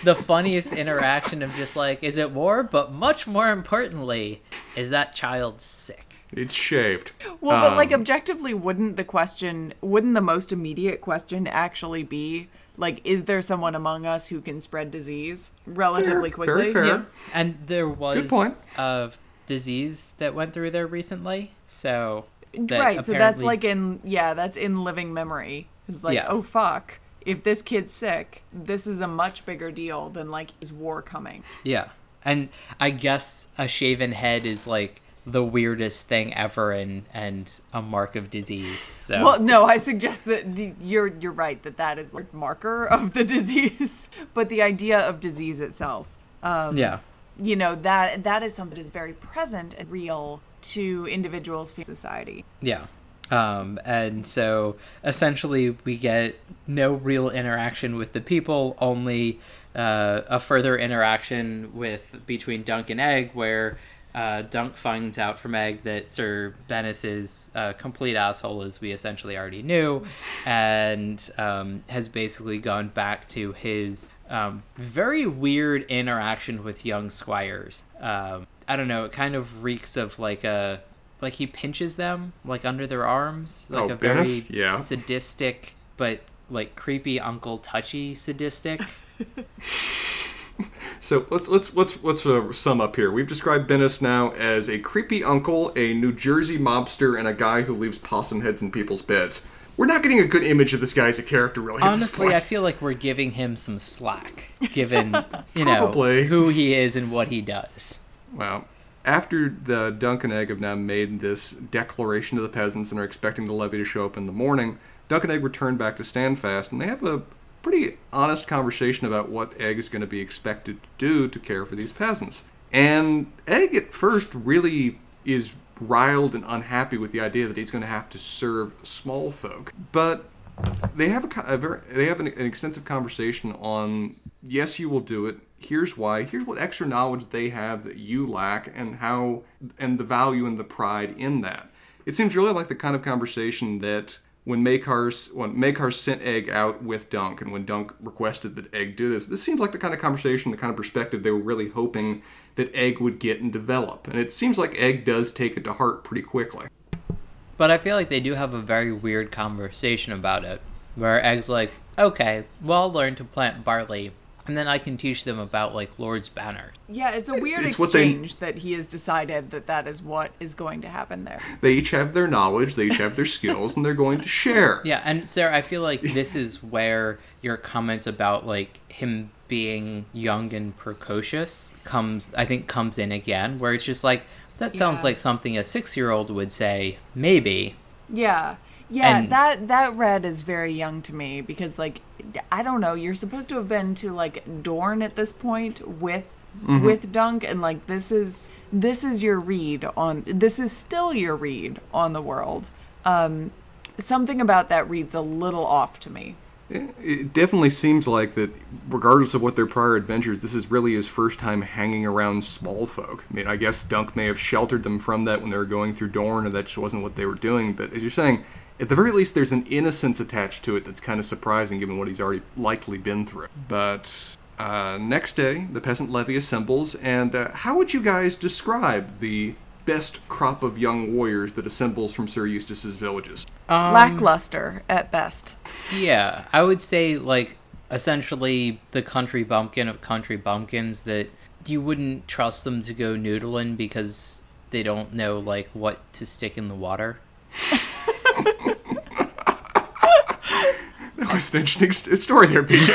the funniest interaction of just like, "Is it war?" But much more importantly, is that child sick?
it's shaved.
Well, but like
Um,
objectively, wouldn't the question, wouldn't the most immediate question actually be like, is there someone among us who can spread disease relatively
Fair, very
quickly?
fair.
Yeah. And there was
point.
a disease that went through there recently, so that
right. So that's like in yeah, that's in living memory. Is like,
Yeah.
oh fuck, if this kid's sick, this is a much bigger deal than like is war coming.
Yeah. And I guess a shaven head is like the weirdest thing ever and and a mark of disease. So
Well, no, I suggest that d- you're you're right that that is like marker of the disease, but the idea of disease itself. Um,
yeah.
you know that that is something that is very present and real to individuals in society.
Yeah. Um, and so essentially, we get no real interaction with the people, only uh, a further interaction with between Dunk and Egg, where uh, Dunk finds out from Egg that Sir Bennis is a complete asshole, as we essentially already knew, and um, has basically gone back to his um, very weird interaction with young squires. Um, I don't know. It kind of reeks of like a like he pinches them like under their arms, like
Oh,
a very
Yeah.
sadistic but like creepy Uncle Touchy sadistic.
So let's let's let's let's uh, sum up here. We've described Bennis now as a creepy uncle, a New Jersey mobster, and a guy who leaves possum heads in people's beds. We're not getting a good image of this guy as a character, really.
Honestly, I feel like we're giving him some slack, given you know who he is and what he does.
Well, after the Dunk and Egg have now made this declaration to the peasants and are expecting the levy to show up in the morning, Dunk and Egg return back to Standfast, and they have a pretty honest conversation about what Egg is going to be expected to do to care for these peasants. And Egg at first really is riled and unhappy with the idea that he's going to have to serve small folk. But they have a, a very, they have an, an extensive conversation on yes you will do it here's why here's what extra knowledge they have that you lack and how and the value and the pride in that it seems really like the kind of conversation that when Maekar's when Maekar's sent Egg out with Dunk and when Dunk requested that Egg do this this seems like the kind of conversation the kind of perspective they were really hoping that Egg would get and develop. And it seems like Egg does take it to heart pretty quickly.
But I feel like they do have a very weird conversation about it, where Egg's like, "Okay, well, I'll learn to plant barley, and then I can teach them about like Lord's Banner."
Yeah, it's a weird
It's what they-
exchange that he has decided that that is what is going to happen there.
they each have their knowledge they each have their skills and they're going to share
Yeah, and Sarah, I feel like this is where your comment about like him being young and precocious comes I think comes in again, where it's just like that sounds
Yeah.
like something a 6-year-old would say, maybe.
Yeah. Yeah,
And-
that that red is very young to me because like I don't know, you're supposed to have been to like Dorne at this point with with Dunk and like this is this is your read on this is still your read on the world. Um something about that reads a little off to me.
It- It definitely seems like that, regardless of what their prior adventures, this is really his first time hanging around small folk. I mean, I guess Dunk may have sheltered them from that when they were going through Dorne, and that just wasn't what they were doing. But as you're saying, at the very least, there's an innocence attached to it that's kind of surprising given what he's already likely been through. But uh, next day, the peasant levy assembles, and uh, how would you guys describe the best crop of young warriors that assembles from Sir Eustace's villages?
Um,
Lackluster at best.
Yeah, I would say like essentially the country bumpkin of country bumpkins that you wouldn't trust them to go noodling because they don't know like what to stick in the water.
That was an interesting story there, BJ.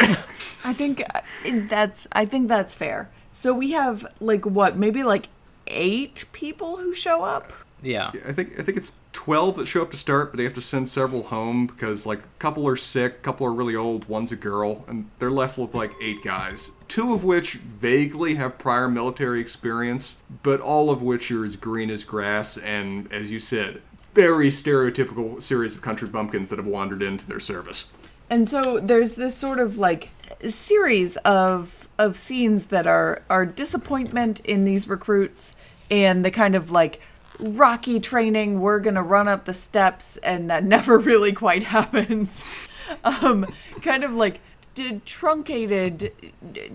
I think uh, that's I think that's fair. So we have like what, maybe like 8 people who show up?
Yeah.
I think I think it's twelve that show up to start, but they have to send several home because like a couple are sick, a couple are really old, one's a girl, and they're left with like eight guys. Two of which vaguely have prior military experience, but all of which are as green as grass, and as you said, very stereotypical series of country bumpkins that have wandered into their service.
And so there's this sort of like series of of scenes that are are disappointment in these recruits and the kind of like rocky training we're going to run up the steps and that never really quite happens. um kind of like truncated d- d-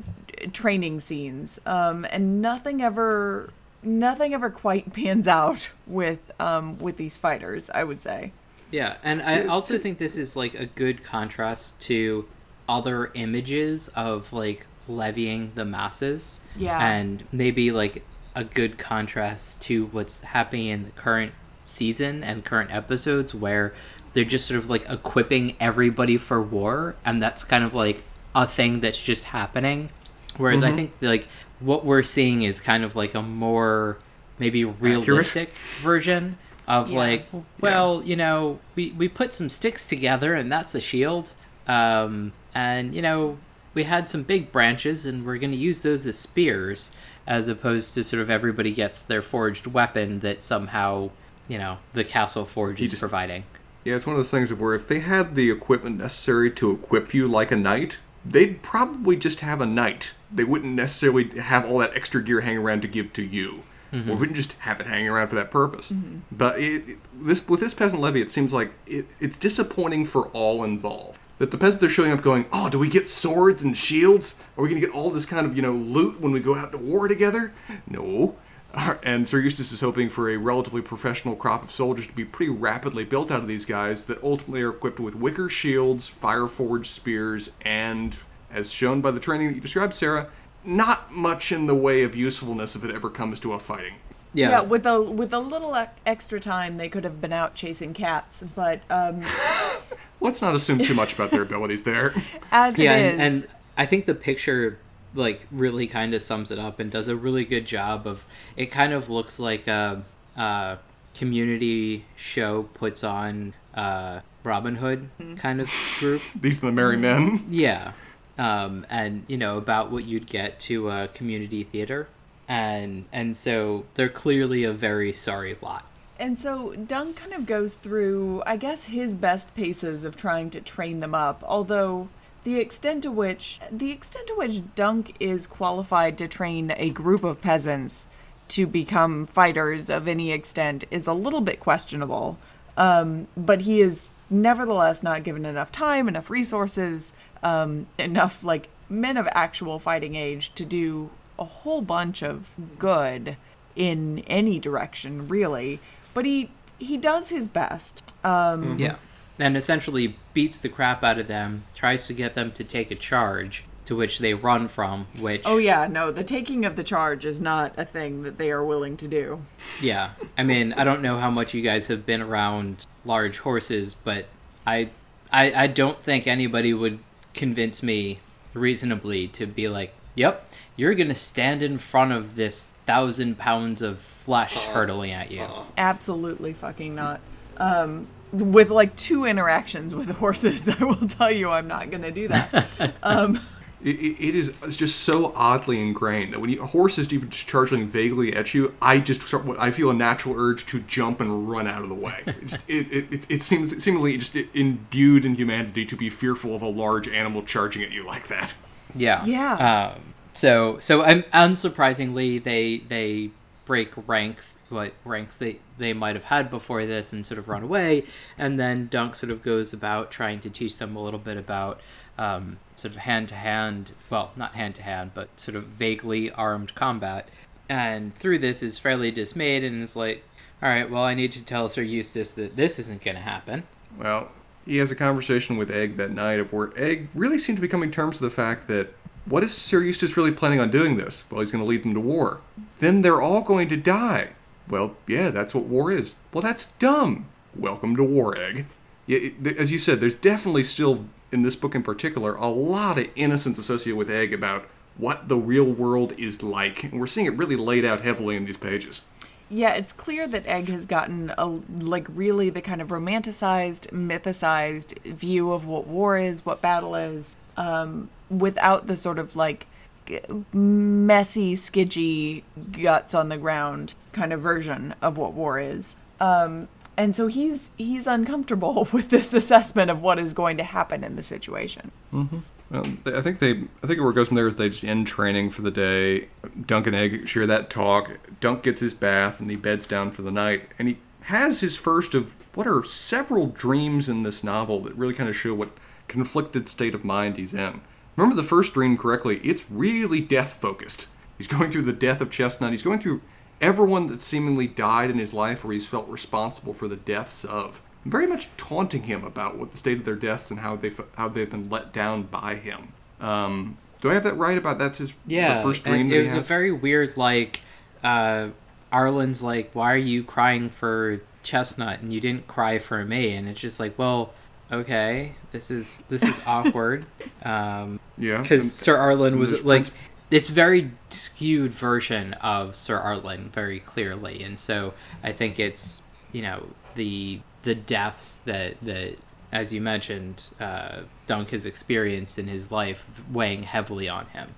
training scenes um and nothing ever nothing ever quite pans out with um with these fighters, I would say.
Yeah, and I also think this is like a good contrast to other images of like levying the masses.
Yeah.
And maybe like a good contrast to what's happening in the current season and current episodes where they're just sort of like equipping everybody for war and that's kind of like a thing that's just happening. Whereas I think like what we're seeing is kind of like a more maybe realistic version of
Yeah.
like well you know we we put some sticks together and that's a shield um and you know we had some big branches and we're going to use those as spears as opposed to sort of everybody gets their forged weapon that somehow you know the Castle Forge is
just-
providing.
Yeah, it's one of those things of where if they had the equipment necessary to equip you like a knight, they'd probably just have a knight. They wouldn't necessarily have all that extra gear hanging around to give to you. Mm-hmm. We wouldn't just have it hanging around for that purpose. Mm-hmm. But it, it- this with this peasant levy, it seems like it, it's disappointing for all involved. That the peasants are showing up going, oh, do we get swords and shields? Are we going to get all this kind of, you know, loot when we go out to war together? No. And Sir Eustace is hoping for a relatively professional crop of soldiers to be pretty rapidly built out of these guys that ultimately are equipped with wicker shields, fire forged spears, and, as shown by the training that you described, Sarah, not much in the way of usefulness if it ever comes to a fighting.
Yeah,
Yeah, with a with a little e- extra time, they could have been out chasing cats. But um,
Let's not assume too much about their abilities there.
as
yeah,
it is,
and, and I think the picture like really kind of sums it up and does a really good job of. It kind of looks like a, a community show puts on uh, Robin Hood kind of group.
These are the merry men.
Yeah. Um, and you know about what you'd get to a community theater, and and so they're clearly a very sorry lot.
And so Dunk kind of goes through, I guess, his best paces of trying to train them up. Although the extent to which the extent to which Dunk is qualified to train a group of peasants to become fighters of any extent is a little bit questionable. Um, but he is nevertheless not given enough time, enough resources, um, enough like men of actual fighting age to do a whole bunch of good in any direction, really. But he he does his best. Um,
Yeah. And essentially beats the crap out of them, tries to get them to take a charge, to which they run from, which
Oh yeah, no, the taking of the charge is not a thing that they are willing to do.
Yeah, I mean, I don't know how much you guys have been around large horses, but I, I, I don't think anybody would convince me reasonably to be like, "Yep, you're gonna stand in front of this thousand pounds of flesh hurtling at you."
Absolutely fucking not. Um, with like two interactions with horses, I will tell you I'm not gonna do that. um,
It, it, it is it's just so oddly ingrained that when you, a horse is even just charging vaguely at you, I just start, I feel a natural urge to jump and run out of the way. It's, it, it, it, it seems seemingly just imbued in humanity to be fearful of a large animal charging at you like that.
Yeah.
Yeah.
Um, so so um, unsurprisingly, they they break ranks, what ranks they they might have had before this, and sort of run away. And then Dunk sort of goes about trying to teach them a little bit about um, sort of hand to hand, well, not hand to hand, but sort of vaguely armed combat. And through this is fairly dismayed and is like, all right, well, I need to tell Sir Eustace that this isn't going to happen.
Well, he has a conversation with Egg that night of where Egg really seemed to be coming terms with the fact that what is Sir Eustace really planning on doing this? Well, he's going to lead them to war. Then they're all going to die. Well, yeah, that's what war is. Well, that's dumb. Welcome to war, Egg. As you said, there's definitely still in this book in particular a lot of innocence associated with Egg about what the real world is like, and we're seeing it really laid out heavily in these pages.
Yeah, it's clear that Egg has gotten a like really the kind of romanticized, mythicized view of what war is, what battle is, um, without the sort of like messy, skidgy guts on the ground kind of version of what war is. Um, and so he's he's uncomfortable with this assessment of what is going to happen in the situation.
Um, well, I think they. I think where it goes from there is they just end training for the day. Dunk and Egg share that talk. Dunk gets his bath and he beds down for the night. And he has his first of what are several dreams in this novel that really kind of show what conflicted state of mind he's in. Remember the first dream correctly? It's really death focused. He's going through the death of Chestnut. He's going through everyone that seemingly died in his life or he's felt responsible for the deaths of very much taunting him about what the state of their deaths and how they how they've been let down by him. Um, do I have that right about that's his
Yeah,
the first dream
it was a very weird like uh Arlan's like, Why are you crying for Chestnut and you didn't cry for me? And it's just like, Well, okay, this is this is awkward. Um
yeah,
because Sir Arlan was like
Prince-
it's very skewed version of Sir Arlan very clearly, and so I think it's you know the the deaths that that as you mentioned uh, Dunk has experienced in his life weighing heavily on him.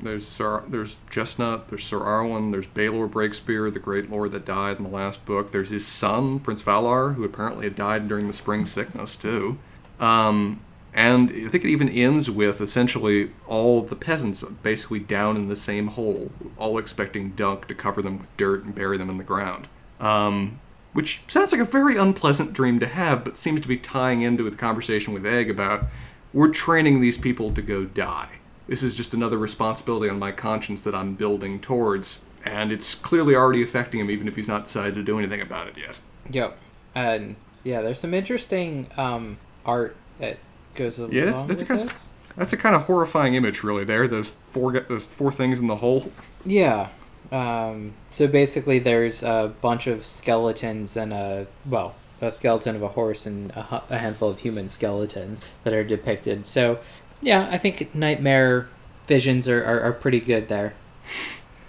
There's Sir, there's Chestnut, there's Sir Arlan, there's Baelor Breakspear, the great lord that died in the last book. There's his son, Prince Valarr, who apparently had died during the spring sickness too. Um, and I think it even ends with essentially all the peasants basically down in the same hole, all expecting Dunk to cover them with dirt and bury them in the ground. Um, which sounds like a very unpleasant dream to have, but seems to be tying into the conversation with Egg about we're training these people to go die. This is just another responsibility on my conscience that I'm building towards, and it's clearly already affecting him, even if he's not decided to do anything about it yet.
Yep. And yeah, there's some interesting um, art that goes along
Yeah, that's, that's a
with
kind of,
this.
that's a kind of horrifying image, really. There, those four those four things in the hole.
Yeah. Um, so basically, there's a bunch of skeletons and a well, a skeleton of a horse and a, a handful of human skeletons that are depicted. So, yeah, I think nightmare visions are, are, are pretty good there.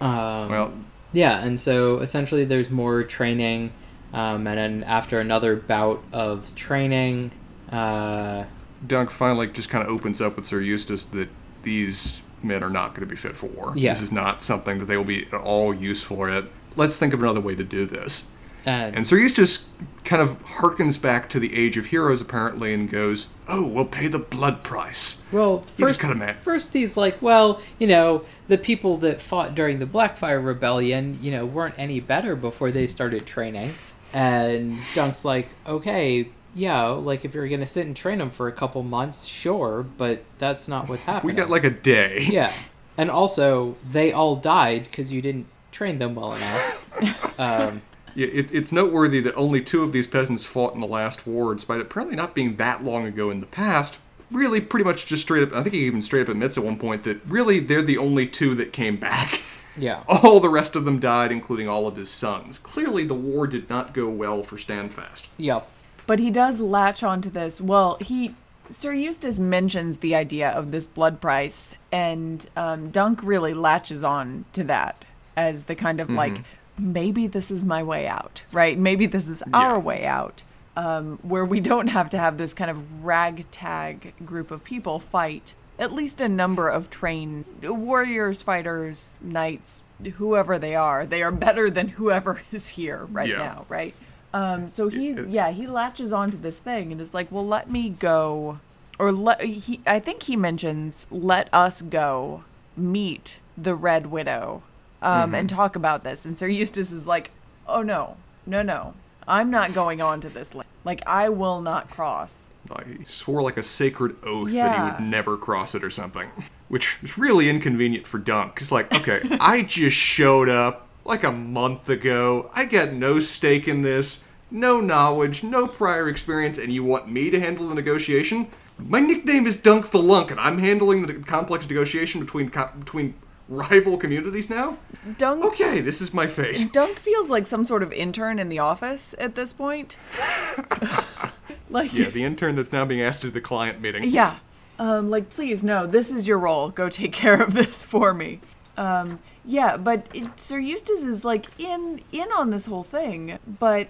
Um,
Well,
yeah, and so essentially, there's more training, um, and then after another bout of training, uh,
Dunk finally just kind of opens up with Sir Eustace that these men are not going to be fit for war.
Yeah.
This is not something that they will be at all useful at. Let's think of another way to do this.
and,
And Sir Eustace kind of harkens back to the Age of Heroes, apparently, and goes, Oh, we'll pay the blood price.
Well, first,
kinda mad.
first he's like, well, you know, the people that fought during the Blackfyre Rebellion, you know, weren't any better before they started training. And Dunk's like, okay, yeah, like if you're gonna sit and train them for a couple months, sure, but that's not what's happening.
We got like a day.
yeah, and also they all died because you didn't train them well enough. um,
Yeah, it, it's noteworthy that only two of these peasants fought in the last war, despite it apparently not being that long ago in the past. Really, pretty much just straight up. I think he even straight up admits at one point that really they're the only two that came back.
yeah,
All the rest of them died, including all of his sons. Clearly, the war did not go well for Standfast.
yep,
But he does latch onto this. Well, he Sir Eustace mentions the idea of this blood price, and um, Dunk really latches on to that as the kind of like maybe this is my way out, right? Maybe this is our
Yeah.
way out, um, where we don't have to have this kind of ragtag group of people fight at least a number of trained warriors, fighters, knights, whoever they are. They are better than whoever is here right
Yeah.
now, right? Um, so he, yeah, he latches onto this thing and is like, well, let me go, or let he. I think he mentions, let us go meet the Red Widow, um, and talk about this. And Sir Eustace is like, oh no, no, no, I'm not going on to this. Land. Like, I will not cross.
He swore like a sacred oath that he would never cross it or something. Which is really inconvenient for Dunk. It's like, okay, I just showed up like a month ago. I got no stake in this, no knowledge, no prior experience, and you want me to handle the negotiation? My nickname is Dunk the Lunk, and I'm handling the complex negotiation between co- between rival communities now?
Dunk
Okay, this is my fate.
Dunk feels like some sort of intern in the office at this point. like
Yeah, the intern that's now being asked to the client meeting.
Yeah. Um, like, please, no, this is your role. Go take care of this for me. Um, yeah, but it, Sir Eustace is like in in on this whole thing, but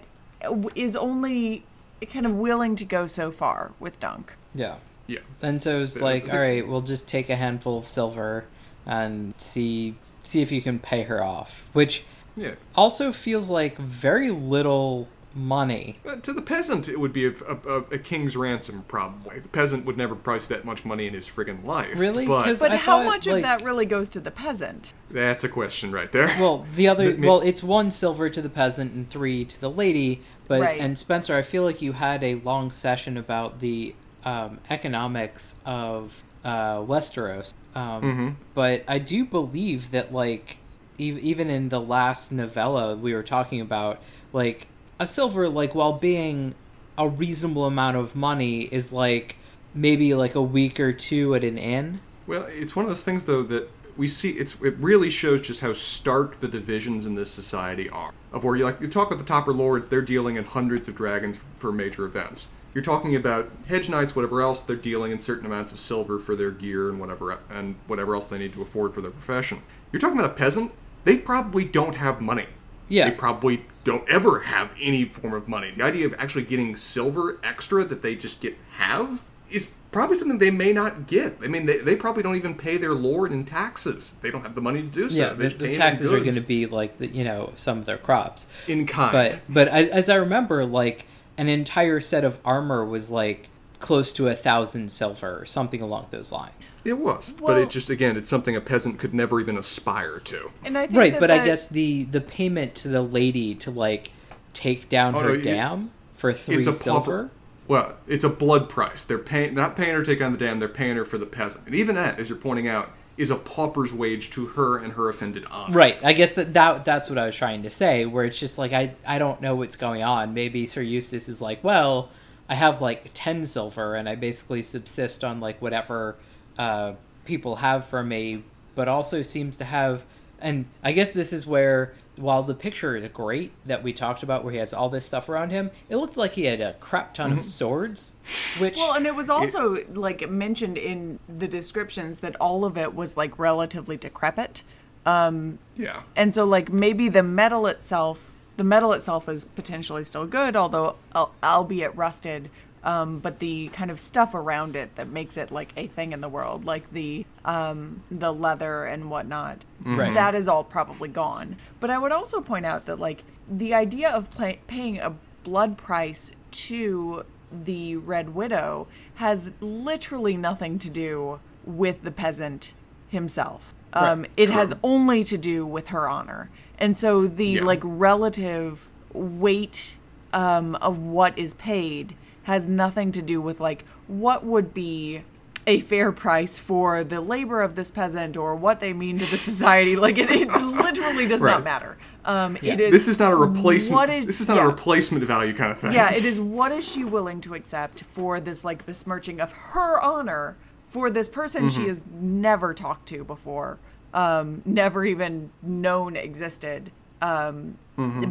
is only kind of willing to go so far with Dunk.
yeah.
Yeah.
And so it's like, all right, we'll just take a handful of silver and see see if you can pay her off, which
Yeah.
also feels like very little money.
Uh, to the peasant, it would be a, a, a, a king's ransom, probably. The peasant would never price that much money in his friggin' life.
Really?
But
'Cause-
But how
thought,
much
like-
of that really goes to the peasant?
that's a question right there.
Well, the other
The-
well, it's one silver to the peasant and three to the lady. But
Right.
and Spencer, I feel like you had a long session about the um, economics of uh, Westeros. Um,
Mhm.
But I do believe that like ev- even in the last novella we were talking about, like a silver, like while being a reasonable amount of money, is like maybe like a week or two at an inn.
Well, it's one of those things though that we see. It's it really shows just how stark the divisions in this society are. Of where you like you talk about the Topper Lords, they're dealing in hundreds of dragons for major events. You're talking about hedge knights, whatever else, they're dealing in certain amounts of silver for their gear and whatever and whatever else they need to afford for their profession. You're talking about a peasant. They probably don't have money.
Yeah.
They probably don't ever have any form of money. The idea of actually getting silver extra that they just get have is probably something they may not get. I mean, they, they probably don't even pay their lord in taxes. They don't have the money to do so.
yeah, the, the taxes are going to be like the, you know some of their crops.
in kind.
But but I, as I remember, like an entire set of armor was like close to a thousand silver or something along those lines.
It was, but it just again, it's something a peasant could never even aspire to.
And I think
Right,
that
but I guess the the payment to the lady to like take down
Oh,
her
no, you-
dam for three
It's a
silver.
pauper. Well, it's a blood price. They're paying not paying her to take down the dam. They're paying her for the peasant, and even that, as you're pointing out, is a pauper's wage to her and her offended honor.
Right. I guess that, that that's what I was trying to say. Where it's just like I I don't know what's going on. Maybe Sir Eustace is like, well, I have like ten silver, and I basically subsist on like whatever uh, people have for me, but also seems to have. And I guess this is where, while the picture is great that we talked about, where he has all this stuff around him, it looked like he had a crap ton of swords, which
Well, and it was also like mentioned in the descriptions that all of it was like relatively decrepit.
Um, Yeah.
And so like maybe the metal itself, the metal itself is potentially still good, although al- albeit rusted. Um, but the kind of stuff around it that makes it like a thing in the world, like the um, the leather and whatnot,
Right.
that is all probably gone. But I would also point out that like the idea of pay- paying a blood price to the Red Widow has literally nothing to do with the peasant himself. Um,
Right.
It has only to do with her honor, and so the
Yeah.
like relative weight um, of what is paid has nothing to do with like what would be a fair price for the labor of this peasant or what they mean to the society. Like it, it literally does
Right.
not matter. Um,
Yeah.
It is
This is not a replacement.
What is,
this is not
yeah.
a replacement value kind of thing.
Yeah, it is what is she willing to accept for this like besmirching of her honor for this person she has never talked to before, um, never even known existed, um,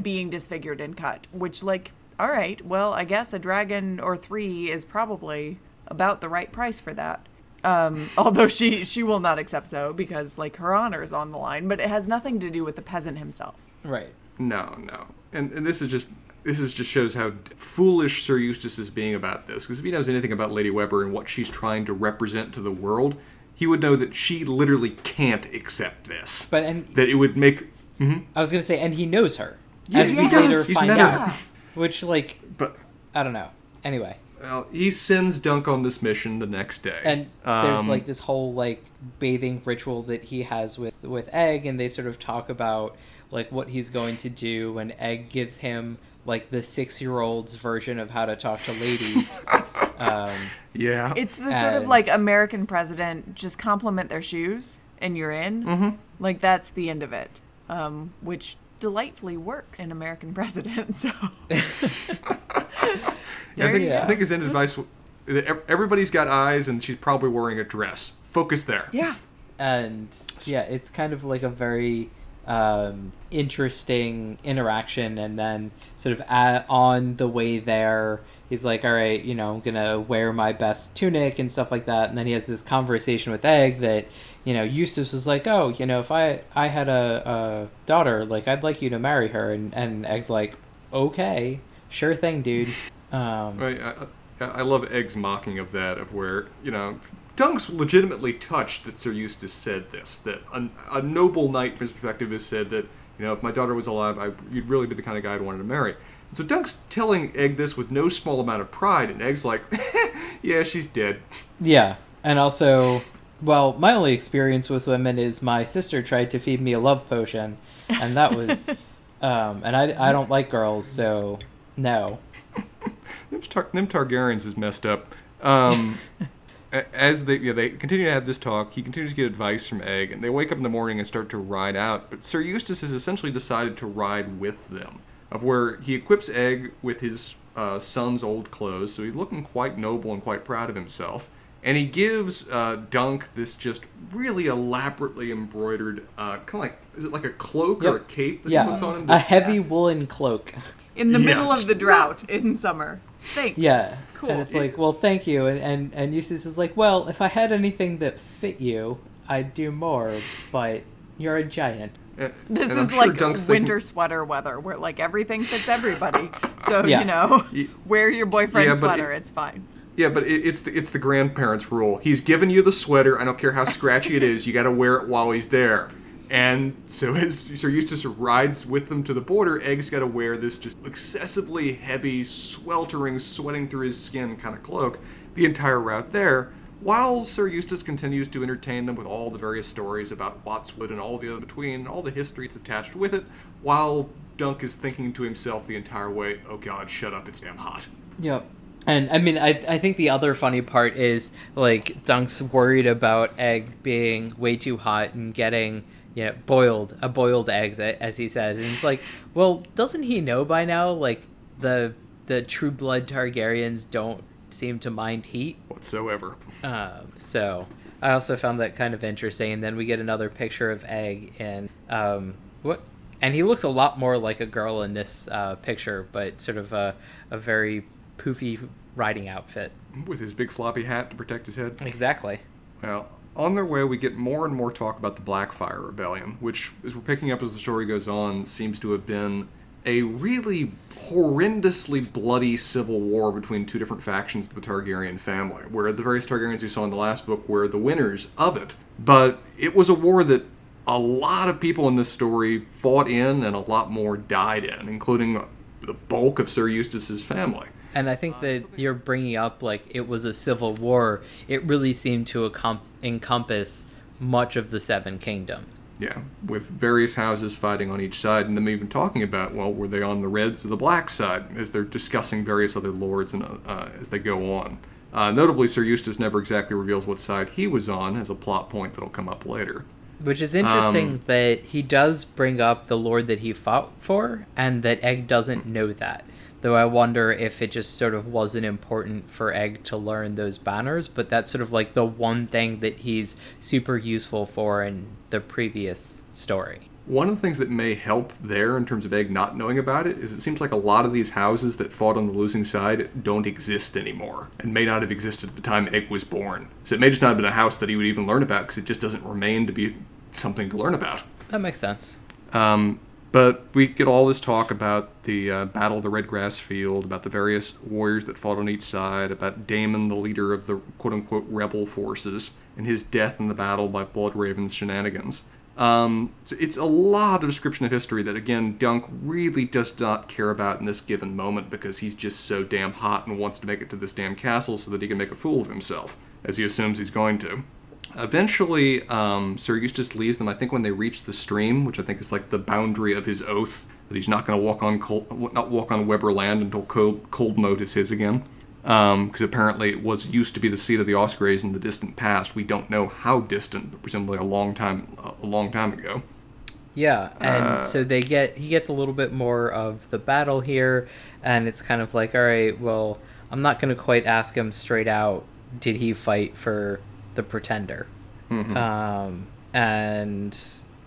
being disfigured and cut. Which like, all right, well, I guess a dragon or three is probably about the right price for that. Um, although she she will not accept so because like her honor is on the line, but it has nothing to do with the peasant himself.
right.
No, no. And, and this is just this is just shows how foolish Sir Eustace is being about this. Because if he knows anything about Lady Webber and what she's trying to represent to the world, he would know that she literally can't accept this.
But and
that it would make.
I was gonna say, and he knows her,
Yeah,
as
he
we
does.
later
He's
find
met her.
Out. Which like
But
I don't know. Anyway.
well, he sends Dunk on this mission the next day.
and there's
Um,
like this whole like bathing ritual that he has with with egg and they sort of talk about like what he's going to do and egg gives him like the six year old's version of how to talk to ladies um,
yeah.
It's the sort of like American president just compliment their shoes and you're in. Mm-hmm. Like that's the end of it, um, which delightfully works in American president. So
I think,
Yeah.
I think his end advice. that Everybody's got eyes, and she's probably wearing a dress. Focus there.
yeah.
and yeah it's kind of like a very um, interesting interaction and then sort of a on the way there he's like all right you know i'm gonna wear my best tunic and stuff like that and then he has this conversation with egg that you know eustace was like oh you know if i i had a, a daughter like i'd like you to marry her and and egg's like okay sure thing dude um,
Right. I, I, I love Egg's mocking of that, of where you know Dunk's legitimately touched that Sir Eustace said this. That a, a noble knight, from his perspective, has said that you know if my daughter was alive, I, you'd really be the kind of guy I'd wanted to marry. And so Dunk's telling Egg this with no small amount of pride, and Egg's like, "Yeah, she's dead."
Yeah, and also, well, my only experience with women is my sister tried to feed me a love potion, and that was, um, and I, I don't like girls, so no.
Them, Tar- them Targaryens is messed up. Um, as they yeah, they continue to have this talk, he continues to get advice from Egg, and they wake up in the morning and start to ride out. But Sir Eustace has essentially decided to ride with them, of where he equips Egg with his uh, son's old clothes, so he's looking quite noble and quite proud of himself. And he gives uh, Dunk this just really elaborately embroidered, uh, kind of like is it like a cloak or a cape that
Yeah,
he puts on him?
a
This-
heavy woolen cloak.
In the
Yeah.
middle of the drought in summer. Thanks.
Yeah,
Cool.
and it's like, well, thank you, and and and Eustace is like, well, if I had anything that fit you, I'd do more, but you're a giant.
Uh,
This is
sure
like
Dunk's thinking-
winter sweater weather, where like everything fits everybody. So
Yeah.
you know, wear your boyfriend's
Yeah,
sweater.
it-
it's fine.
Yeah, but it, it's the, it's the grandparents' rule. He's given you the sweater. I don't care how scratchy it is. You got to wear it while he's there. And so as Sir Eustace rides with them to the border, Egg's got to wear this just excessively heavy, sweltering, sweating through his skin kind of cloak the entire route there, while Sir Eustace continues to entertain them with all the various stories about Wat's Wood and all the other between, all the history that's attached with it, while Dunk is thinking to himself the entire way, oh god, shut up, it's damn hot.
Yep. And I mean, I, I think the other funny part is like Dunk's worried about egg being way too hot and getting you know boiled a boiled eggs as he says, and it's like, well, doesn't he know by now? Like the the true blood Targaryens don't seem to mind heat
whatsoever.
Um, so I also found that kind of interesting. And then we get another picture of Egg and um, what, and he looks a lot more like a girl in this uh, picture, but sort of a, a very poofy riding outfit
with his big floppy hat to protect his head.
Exactly.
Well, on their way, we get more and more talk about the Blackfyre Rebellion, which, as we're picking up as the story goes on, seems to have been a really horrendously bloody civil war between two different factions of the Targaryen family, where the various Targaryens you saw in the last book were the winners of it. But it was a war that a lot of people in this story fought in and a lot more died in, including the bulk of Sir Eustace's family.
And I think that you're bringing up like it was a civil war. It really seemed to encompass much of the Seven Kingdoms.
Yeah, with various houses fighting on each side, and them even talking about, well, were they on the Reds or the Black side, as they're discussing various other lords and uh, as they go on. Uh, notably, Sir Eustace never exactly reveals what side he was on as a plot point that'll come up later.
Which is interesting um, that he does bring up the lord that he fought for, and that Egg doesn't know that. Though I wonder if it just sort of wasn't important for Egg to learn those banners, but that's sort of like the one thing that he's super useful for in the previous story.
One of the things that may help there in terms of Egg not knowing about it is it seems like a lot of these houses that fought on the losing side don't exist anymore and may not have existed at the time Egg was born. So it may just not have been a house that he would even learn about because it just doesn't remain to be something to learn about.
That makes sense.
Um, but we get all this talk about the uh, Battle of the Redgrass Field, about the various warriors that fought on each side, about Daemon, the leader of the quote unquote rebel forces, and his death in the battle by Bloodraven's shenanigans. Um, so it's a lot of description of history that, again, Dunk really does not care about in this given moment because he's just so damn hot and wants to make it to this damn castle so that he can make a fool of himself, as he assumes he's going to. Eventually, um, Sir Eustace leaves them. I think when they reach the stream, which I think is like the boundary of his oath that he's not going to walk on cold, not walk on Webber land until cold, Cold Moat is his again. Because um, apparently it was used to be the seat of the Osgreys in the distant past. We don't know how distant, but presumably a long time, a long time ago.
Yeah, and uh, so they get he gets a little bit more of the battle here, and it's kind of like, all right, well, I'm not going to quite ask him straight out. Did he fight for the Pretender. Mm-hmm. Um, and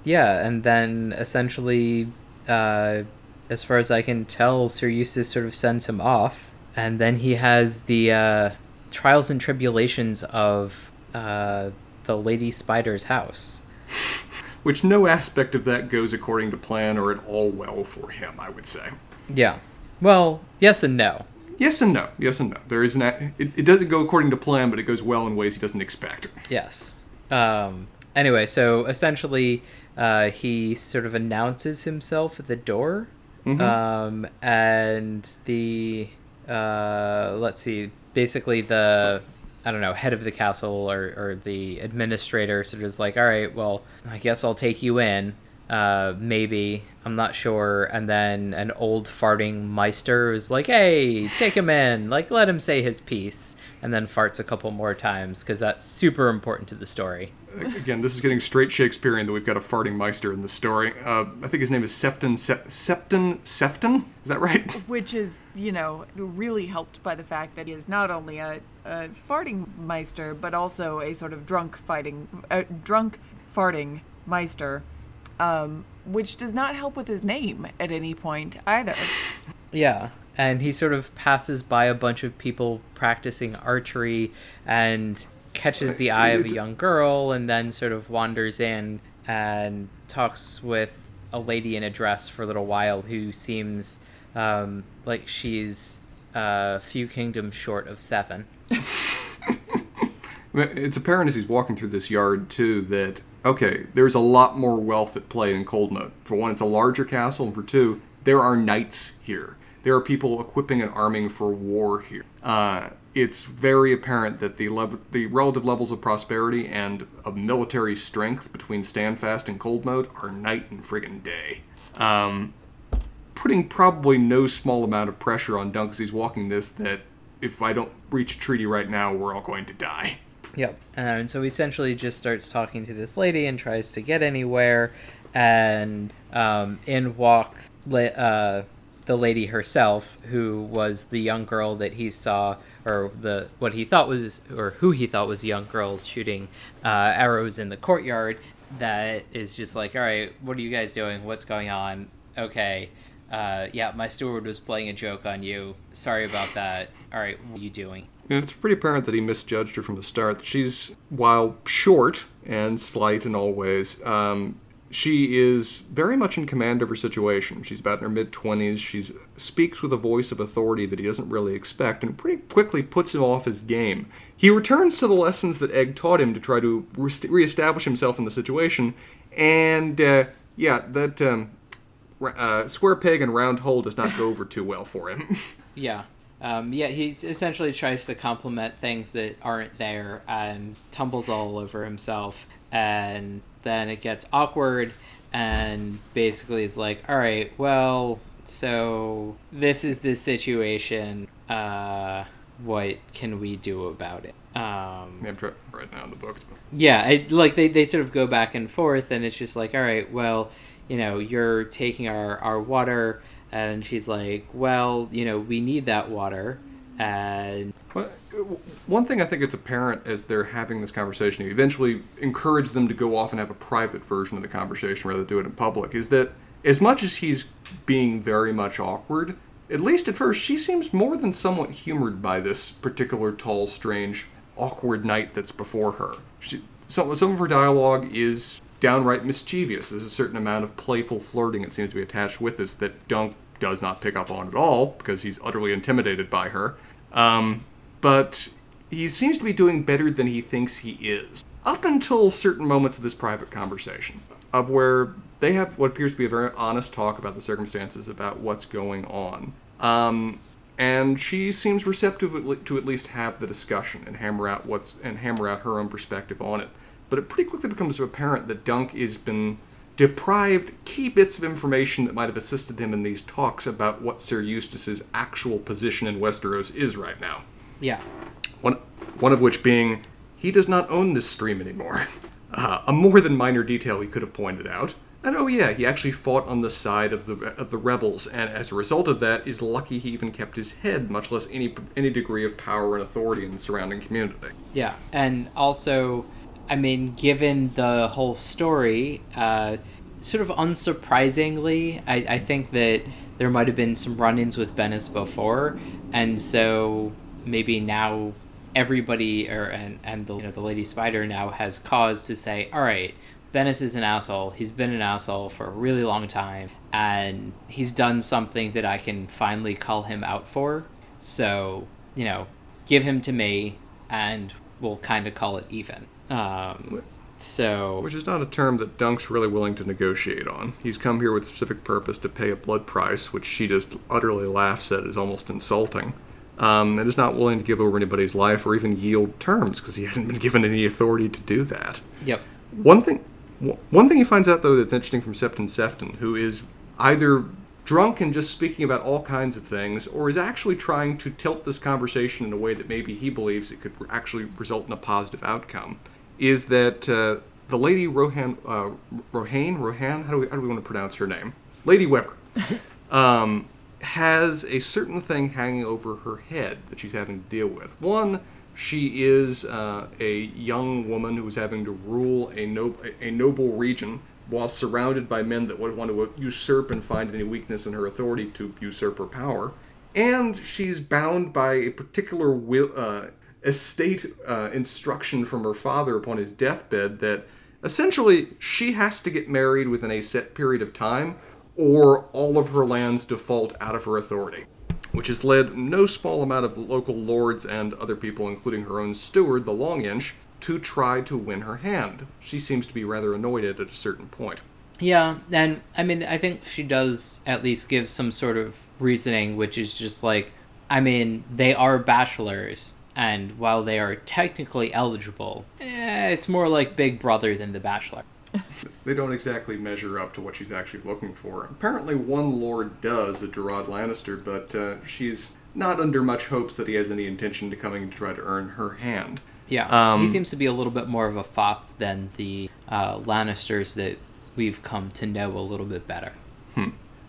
yeah, and then essentially, uh, as far as I can tell, Sir Eustace sort of sends him off, and then he has the uh, trials and tribulations of uh, the Lady Spider's house.
Which no aspect of that goes according to plan or at all well for him, I would say.
Yeah. Well, yes and no.
Yes and no. Yes and no. There is an. It, it doesn't go according to plan, but it goes well in ways he doesn't expect.
Yes. Um, anyway, so essentially, uh, he sort of announces himself at the door, mm-hmm. um, and the uh, let's see, basically the I don't know, head of the castle or, or the administrator sort of is like, all right, well, I guess I'll take you in uh, maybe I'm not sure. And then an old farting maester is like, "Hey, take him in, like let him say his piece," and then farts a couple more times because that's super important to the story.
Again, this is getting straight Shakespearean that we've got a farting maester in the story. Uh, I think his name is Sefton Se- Septon Sefton. Is that right?
Which is, you know, really helped by the fact that he is not only a, a farting maester, but also a sort of drunk fighting, uh, drunk farting maester um, which does not help with his name at any point either.
Yeah, and he sort of passes by a bunch of people practicing archery and catches the eye of a young girl and then sort of wanders in and talks with a lady in a dress for a little while who seems um, like she's a few kingdoms short of seven.
It's apparent as he's walking through this yard too that okay, there's a lot more wealth at play in Coldmoat. For one, it's a larger castle, and for two, there are knights here. There are people equipping and arming for war here. Uh, it's very apparent that the the relative levels of prosperity and of military strength between Standfast and Coldmoat are night and friggin' day. Um, putting probably no small amount of pressure on Dunk as he's walking this that if I don't reach a treaty right now, we're all going to die.
Yep. And so he essentially just starts talking to this lady and tries to get anywhere. And um, in walks uh, the lady herself, who was the young girl that he saw, or the what he thought was, or who he thought was young girls shooting uh, arrows in the courtyard. That is just like, all right, what are you guys doing? What's going on? Okay. Uh, yeah, my steward was playing a joke on you. Sorry about that. All right, what are you doing?
And it's pretty apparent that he misjudged her from the start. She's, while short and slight in all ways, um, she is very much in command of her situation. She's about in her mid 20s. She speaks with a voice of authority that he doesn't really expect and pretty quickly puts him off his game. He returns to the lessons that Egg taught him to try to re- establish himself in the situation, and uh, yeah, that um, uh, square peg and round hole does not go over too well for him.
yeah. Um, yeah, he essentially tries to compliment things that aren't there and tumbles all over himself. And then it gets awkward and basically is like, all right, well, so this is the situation. Uh, what can we do about it? Um,
I'm trying right now in the books.
Yeah, I, like they, they sort of go back and forth, and it's just like, all right, well, you know, you're taking our, our water, and she's like, well, you know, we need that water, and well,
one thing I think it's apparent as they're having this conversation, you eventually encourage them to go off and have a private version of the conversation rather than do it in public, is that as much as he's being very much awkward, at least at first, she seems more than somewhat humored by this particular tall, strange, awkward knight that's before her. She, some, some of her dialogue is downright mischievous. There's a certain amount of playful flirting that seems to be attached with this that Dunk does not pick up on at all because he's utterly intimidated by her. Um, but he seems to be doing better than he thinks he is. Up until certain moments of this private conversation, of where they have what appears to be a very honest talk about the circumstances about what's going on. Um, and she seems receptive to at least have the discussion and hammer out what's and hammer out her own perspective on it. But it pretty quickly becomes apparent that Dunk has been deprived key bits of information that might have assisted him in these talks about what Sir Eustace's actual position in Westeros is right now.
Yeah.
One, one of which being he does not own this stream anymore. Uh, a more than minor detail he could have pointed out. And oh yeah, he actually fought on the side of the of the rebels, and as a result of that, is lucky he even kept his head, much less any any degree of power and authority in the surrounding community.
Yeah, and also, I mean, given the whole story, uh, sort of unsurprisingly, I, I think that there might have been some run-ins with Bennis before, and so maybe now everybody or and, and the you know the lady spider now has cause to say all right Bennis is an asshole. He's been an asshole for a really long time, and he's done something that I can finally call him out for. So, you know, give him to me, and we'll kind of call it even. Um, so,
which is not a term that Dunk's really willing to negotiate on. He's come here with a specific purpose to pay a blood price, which she just utterly laughs at as almost insulting um, and is not willing to give over anybody's life or even yield terms because he hasn't been given any authority to do that.
Yep.
One thing, one thing he finds out though that's interesting from Septon Sefton, who is either drunk and just speaking about all kinds of things, or is actually trying to tilt this conversation in a way that maybe he believes it could actually result in a positive outcome, is that uh, the lady Rohanne, uh, Rohanne, Rohanne, how do we how do we want to pronounce her name? Lady Webber. um, has a certain thing hanging over her head that she's having to deal with. One, she is uh, a young woman who is having to rule a, no- a noble region while surrounded by men that would want to usurp and find any weakness in her authority to usurp her power. And she's bound by a particular will, uh, estate uh, instruction from her father upon his deathbed that essentially she has to get married within a set period of time or all of her lands default out of her authority. which has led no small amount of local lords and other people, including her own steward, the Long Inch, to try to win her hand. She seems to be rather annoyed at at a certain point.
Yeah, and I mean, I think she does at least give some sort of reasoning, which is just like, I mean, they are bachelors, and while they are technically eligible, eh, it's more like Big Brother than The Bachelor.
they don't exactly measure up to what she's actually looking for. Apparently, one lord does, a Gerard Lannister, but uh, she's not under much hopes that he has any intention to coming to try to earn her hand.
Yeah,
Um,
he seems to be a little bit more of a fop than the uh, Lannisters that we've come to know a little bit better.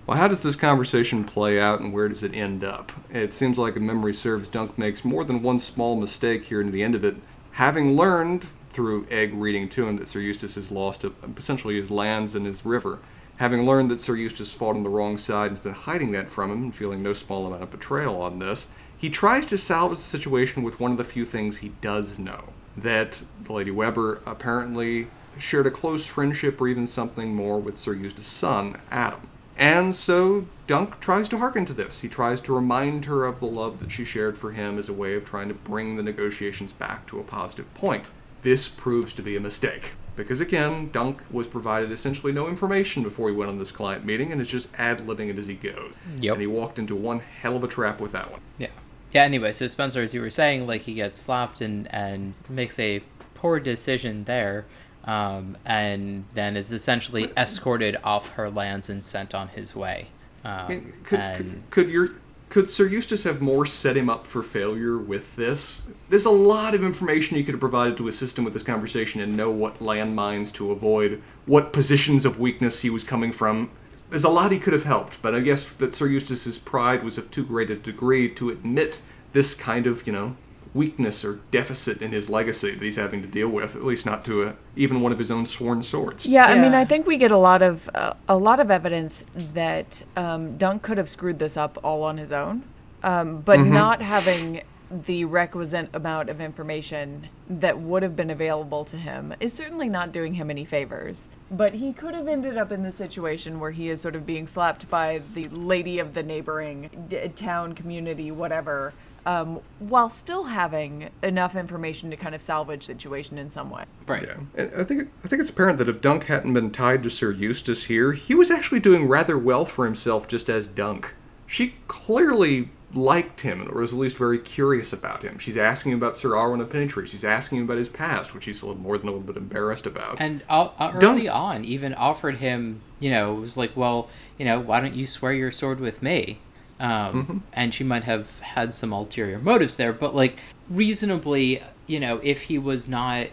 Well, how does this conversation play out and where does it end up? It seems like if memory serves, Dunk makes more than one small mistake here in the end of it. Having learned through Egg reading to him that Sir Eustace has lost uh, essentially his lands and his river, having learned that Sir Eustace fought on the wrong side and has been hiding that from him and feeling no small amount of betrayal on this, he tries to salvage the situation with one of the few things he does know. That Lady Webber apparently shared a close friendship or even something more with Sir Eustace's son, Adam. And so Dunk tries to hearken to this. He tries to remind her of the love that she shared for him as a way of trying to bring the negotiations back to a positive point. This proves to be a mistake. Because again, Dunk was provided essentially no information before he went on this client meeting and is just ad libbing it as he goes.
Yep.
And he walked into one hell of a trap with that one.
Yeah. Yeah, anyway, so Spencer, as you were saying, like he gets slapped and, and makes a poor decision there, um, and then is essentially escorted off her lands and sent on his way. Um,
could,
and
could, could your could Sir Eustace have more set him up for failure with this? There's a lot of information you could have provided to assist him with this conversation and know what landmines to avoid, what positions of weakness he was coming from. There's a lot he could have helped, but I guess that Sir Eustace's pride was of too great a degree to admit this kind of, you know, weakness or deficit in his legacy that he's having to deal with, at least not to a, even one of his own sworn swords.
Yeah, I mean, I think we get a lot of uh, a lot of evidence that um, Dunk could have screwed this up all on his own, um, but not having the requisite amount of information that would have been available to him is certainly not doing him any favors. But he could have ended up in the situation where he is sort of being slapped by the lady of the neighboring d- town, community, whatever. Um, while still having enough information to kind of salvage situation in some way.
right.
Yeah, and I think I think it's apparent that if Dunk hadn't been tied to Sir Eustace here, he was actually doing rather well for himself just as Dunk. She clearly liked him, or was at least very curious about him. She's asking him about Sir Arlan of Pennytree. She's asking him about his past, which he's a little more than a little bit embarrassed about.
And uh, uh,
Don't-
early on, even offered him, you know, it was like, well, you know, why don't you swear your sword with me? Um, And she might have had some ulterior motives there, but like reasonably, you know, if he was not,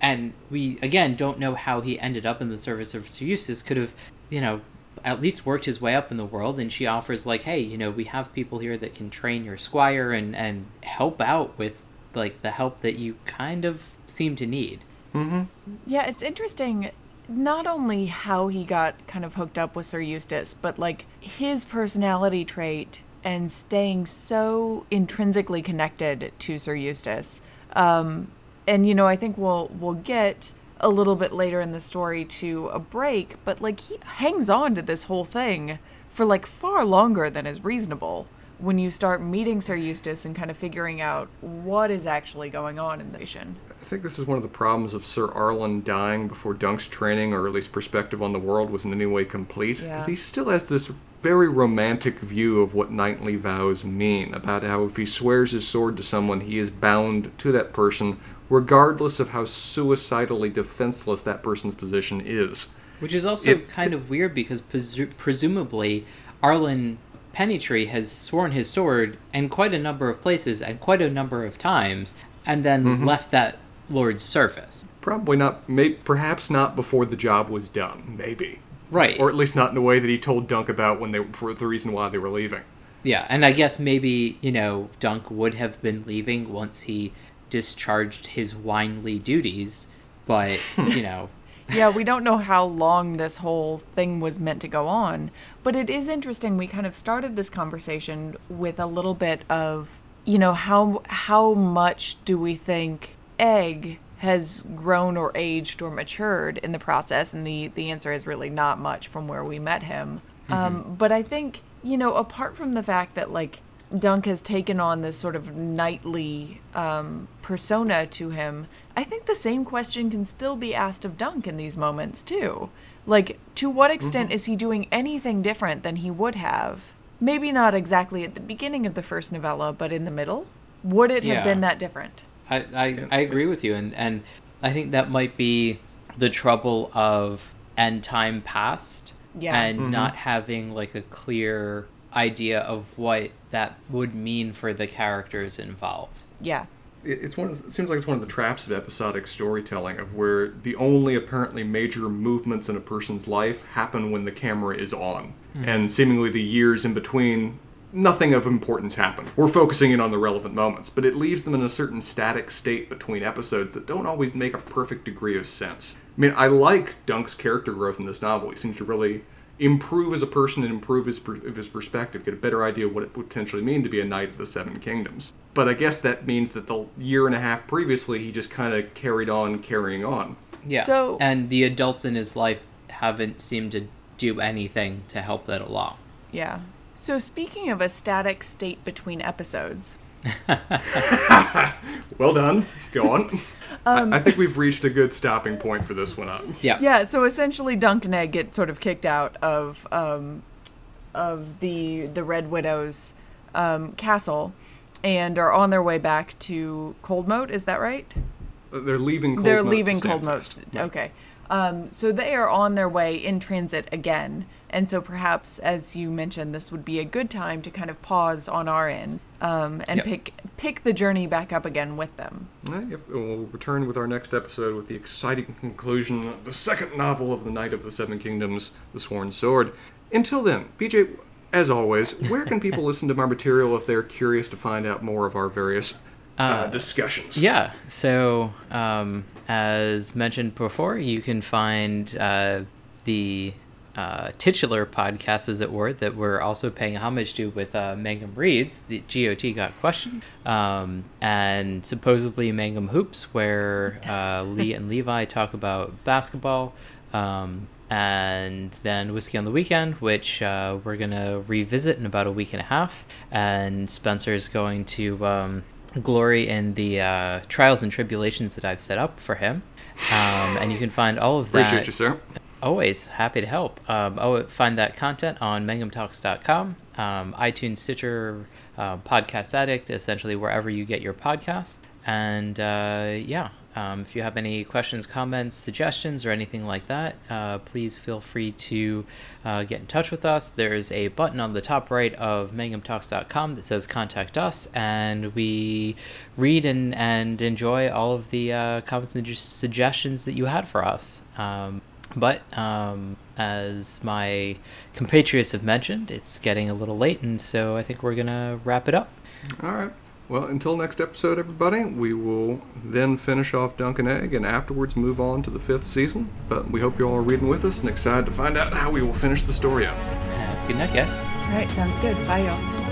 and we again don't know how he ended up in the service of Sir Eustace, could have, you know, at least worked his way up in the world. And she offers like, hey, you know, we have people here that can train your squire and and help out with like the help that you kind of seem to need.
Yeah, it's interesting not only how he got kind of hooked up with Sir Eustace, but like his personality trait and staying so intrinsically connected to Sir Eustace. Um, and you know, I think we'll we'll get a little bit later in the story to a break, but like he hangs on to this whole thing for like far longer than is reasonable when you start meeting Sir Eustace and kind of figuring out what is actually going on in the nation.
I think this is one of the problems of Sir Arlan dying before Dunk's training, or at least perspective on the world, was in any way complete.
Yeah.
Because he still has this very romantic view of what knightly vows mean, about how if he swears his sword to someone, he is bound to that person, regardless of how suicidally defenseless that person's position is.
Which is also
It-
kind of weird because presu- presumably Arlan Pennytree has sworn his sword in quite a number of places and quite a number of times, and then
Mm-hmm.
left that lord's service.
Probably not, may, perhaps not before the job was done, maybe.
Right.
Or at least not in a way that he told Dunk about when they for the reason why they were leaving.
yeah, and I guess maybe, you know, Dunk would have been leaving once he discharged his winely duties, but, you know,
yeah, we don't know how long this whole thing was meant to go on, but it is interesting. We kind of started this conversation with a little bit of, you know, how how much do we think Egg has grown or aged or matured in the process? And the the answer is really not much from where we met him. Um, but I think you know, apart from the fact that like Dunk has taken on this sort of knightly um, persona to him, I think the same question can still be asked of Dunk in these moments too. Like, to what extent
Mm-hmm.
is he doing anything different than he would have? Maybe not exactly at the beginning of the first novella, but in the middle. Would it
Yeah.
have been that different?
I, I, I agree with you, and, and I think that might be the trouble of and time passed
Yeah.
and not having like a clear idea of what that would mean for the characters involved.
Yeah.
It- it's one. Of, it seems like it's one of the traps of episodic storytelling, of where the only apparently major movements in a person's life happen when the camera is on, hmm. and seemingly the years in between, nothing of importance happen. We're focusing in on the relevant moments, but it leaves them in a certain static state between episodes that don't always make a perfect degree of sense. I mean, I like Dunk's character growth in this novel. He seems to really improve as a person and improve his, per- his perspective, get a better idea of what it would potentially mean to be a knight of the Seven Kingdoms. But I guess that means that the year and a half previously, he just kind of carried on carrying on.
Yeah.
So-
and the adults in his life haven't seemed to do anything to help that along.
Yeah. So speaking of a static state between episodes,
Well done. Go on. I, I think we've reached a good stopping point for this one up.
Yeah.
yeah. So essentially, Dunk and Egg get sort of kicked out of um, of the the Red Widow's um, castle, and are on their way back to Cold Moat. Is that right?
They're leaving. Cold
They're
Moat to
leaving Cold Moat.
Yeah.
Okay. Um, so they are on their way in transit again, and so perhaps, as you mentioned, this would be a good time to kind of pause on our end um, and
Yep.
pick pick the journey back up again with them.
Right, We'll return with our next episode with the exciting conclusion of the second novel of the Knight of the Seven Kingdoms, The Sworn Sword. Until then, BJ, as always, where can people listen to our material if they're curious to find out more of our various uh, discussions?
Yeah. So, um, as mentioned before, you can find uh, the uh, titular podcast, as it were, that we're also paying homage to with uh, Mangum Reads, the GOT Got Question, um, and supposedly Mangum Hoops, where uh, Lee and Levi talk about basketball. Um, and then Whiskey on the Weekend, which uh, we're going to revisit in about a week and a half. And Spencer's going to um, glory in the uh, trials and tribulations that I've set up for him. Um, and you can find all of that.
Appreciate you, sir.
Always happy to help. Um, oh, find that content on mangumtalks.com, um, iTunes, Stitcher, uh, Podcast Addict, essentially wherever you get your podcasts. And uh, yeah, um, if you have any questions, comments, suggestions, or anything like that, uh, please feel free to uh, get in touch with us. There's a button on the top right of mangumtalks.com that says contact us, and we read and, and enjoy all of the uh, comments and suggestions that you had for us. Um, but um, as my compatriots have mentioned, it's getting a little late, and so I think we're gonna wrap it up.
All right. Well, until next episode, everybody, we will then finish off Dunk and Egg and afterwards move on to the fifth season. But we hope you all are reading with us and excited to find out how we will finish the story up.
Uh, good night, guys.
All right, sounds good. Bye, y'all.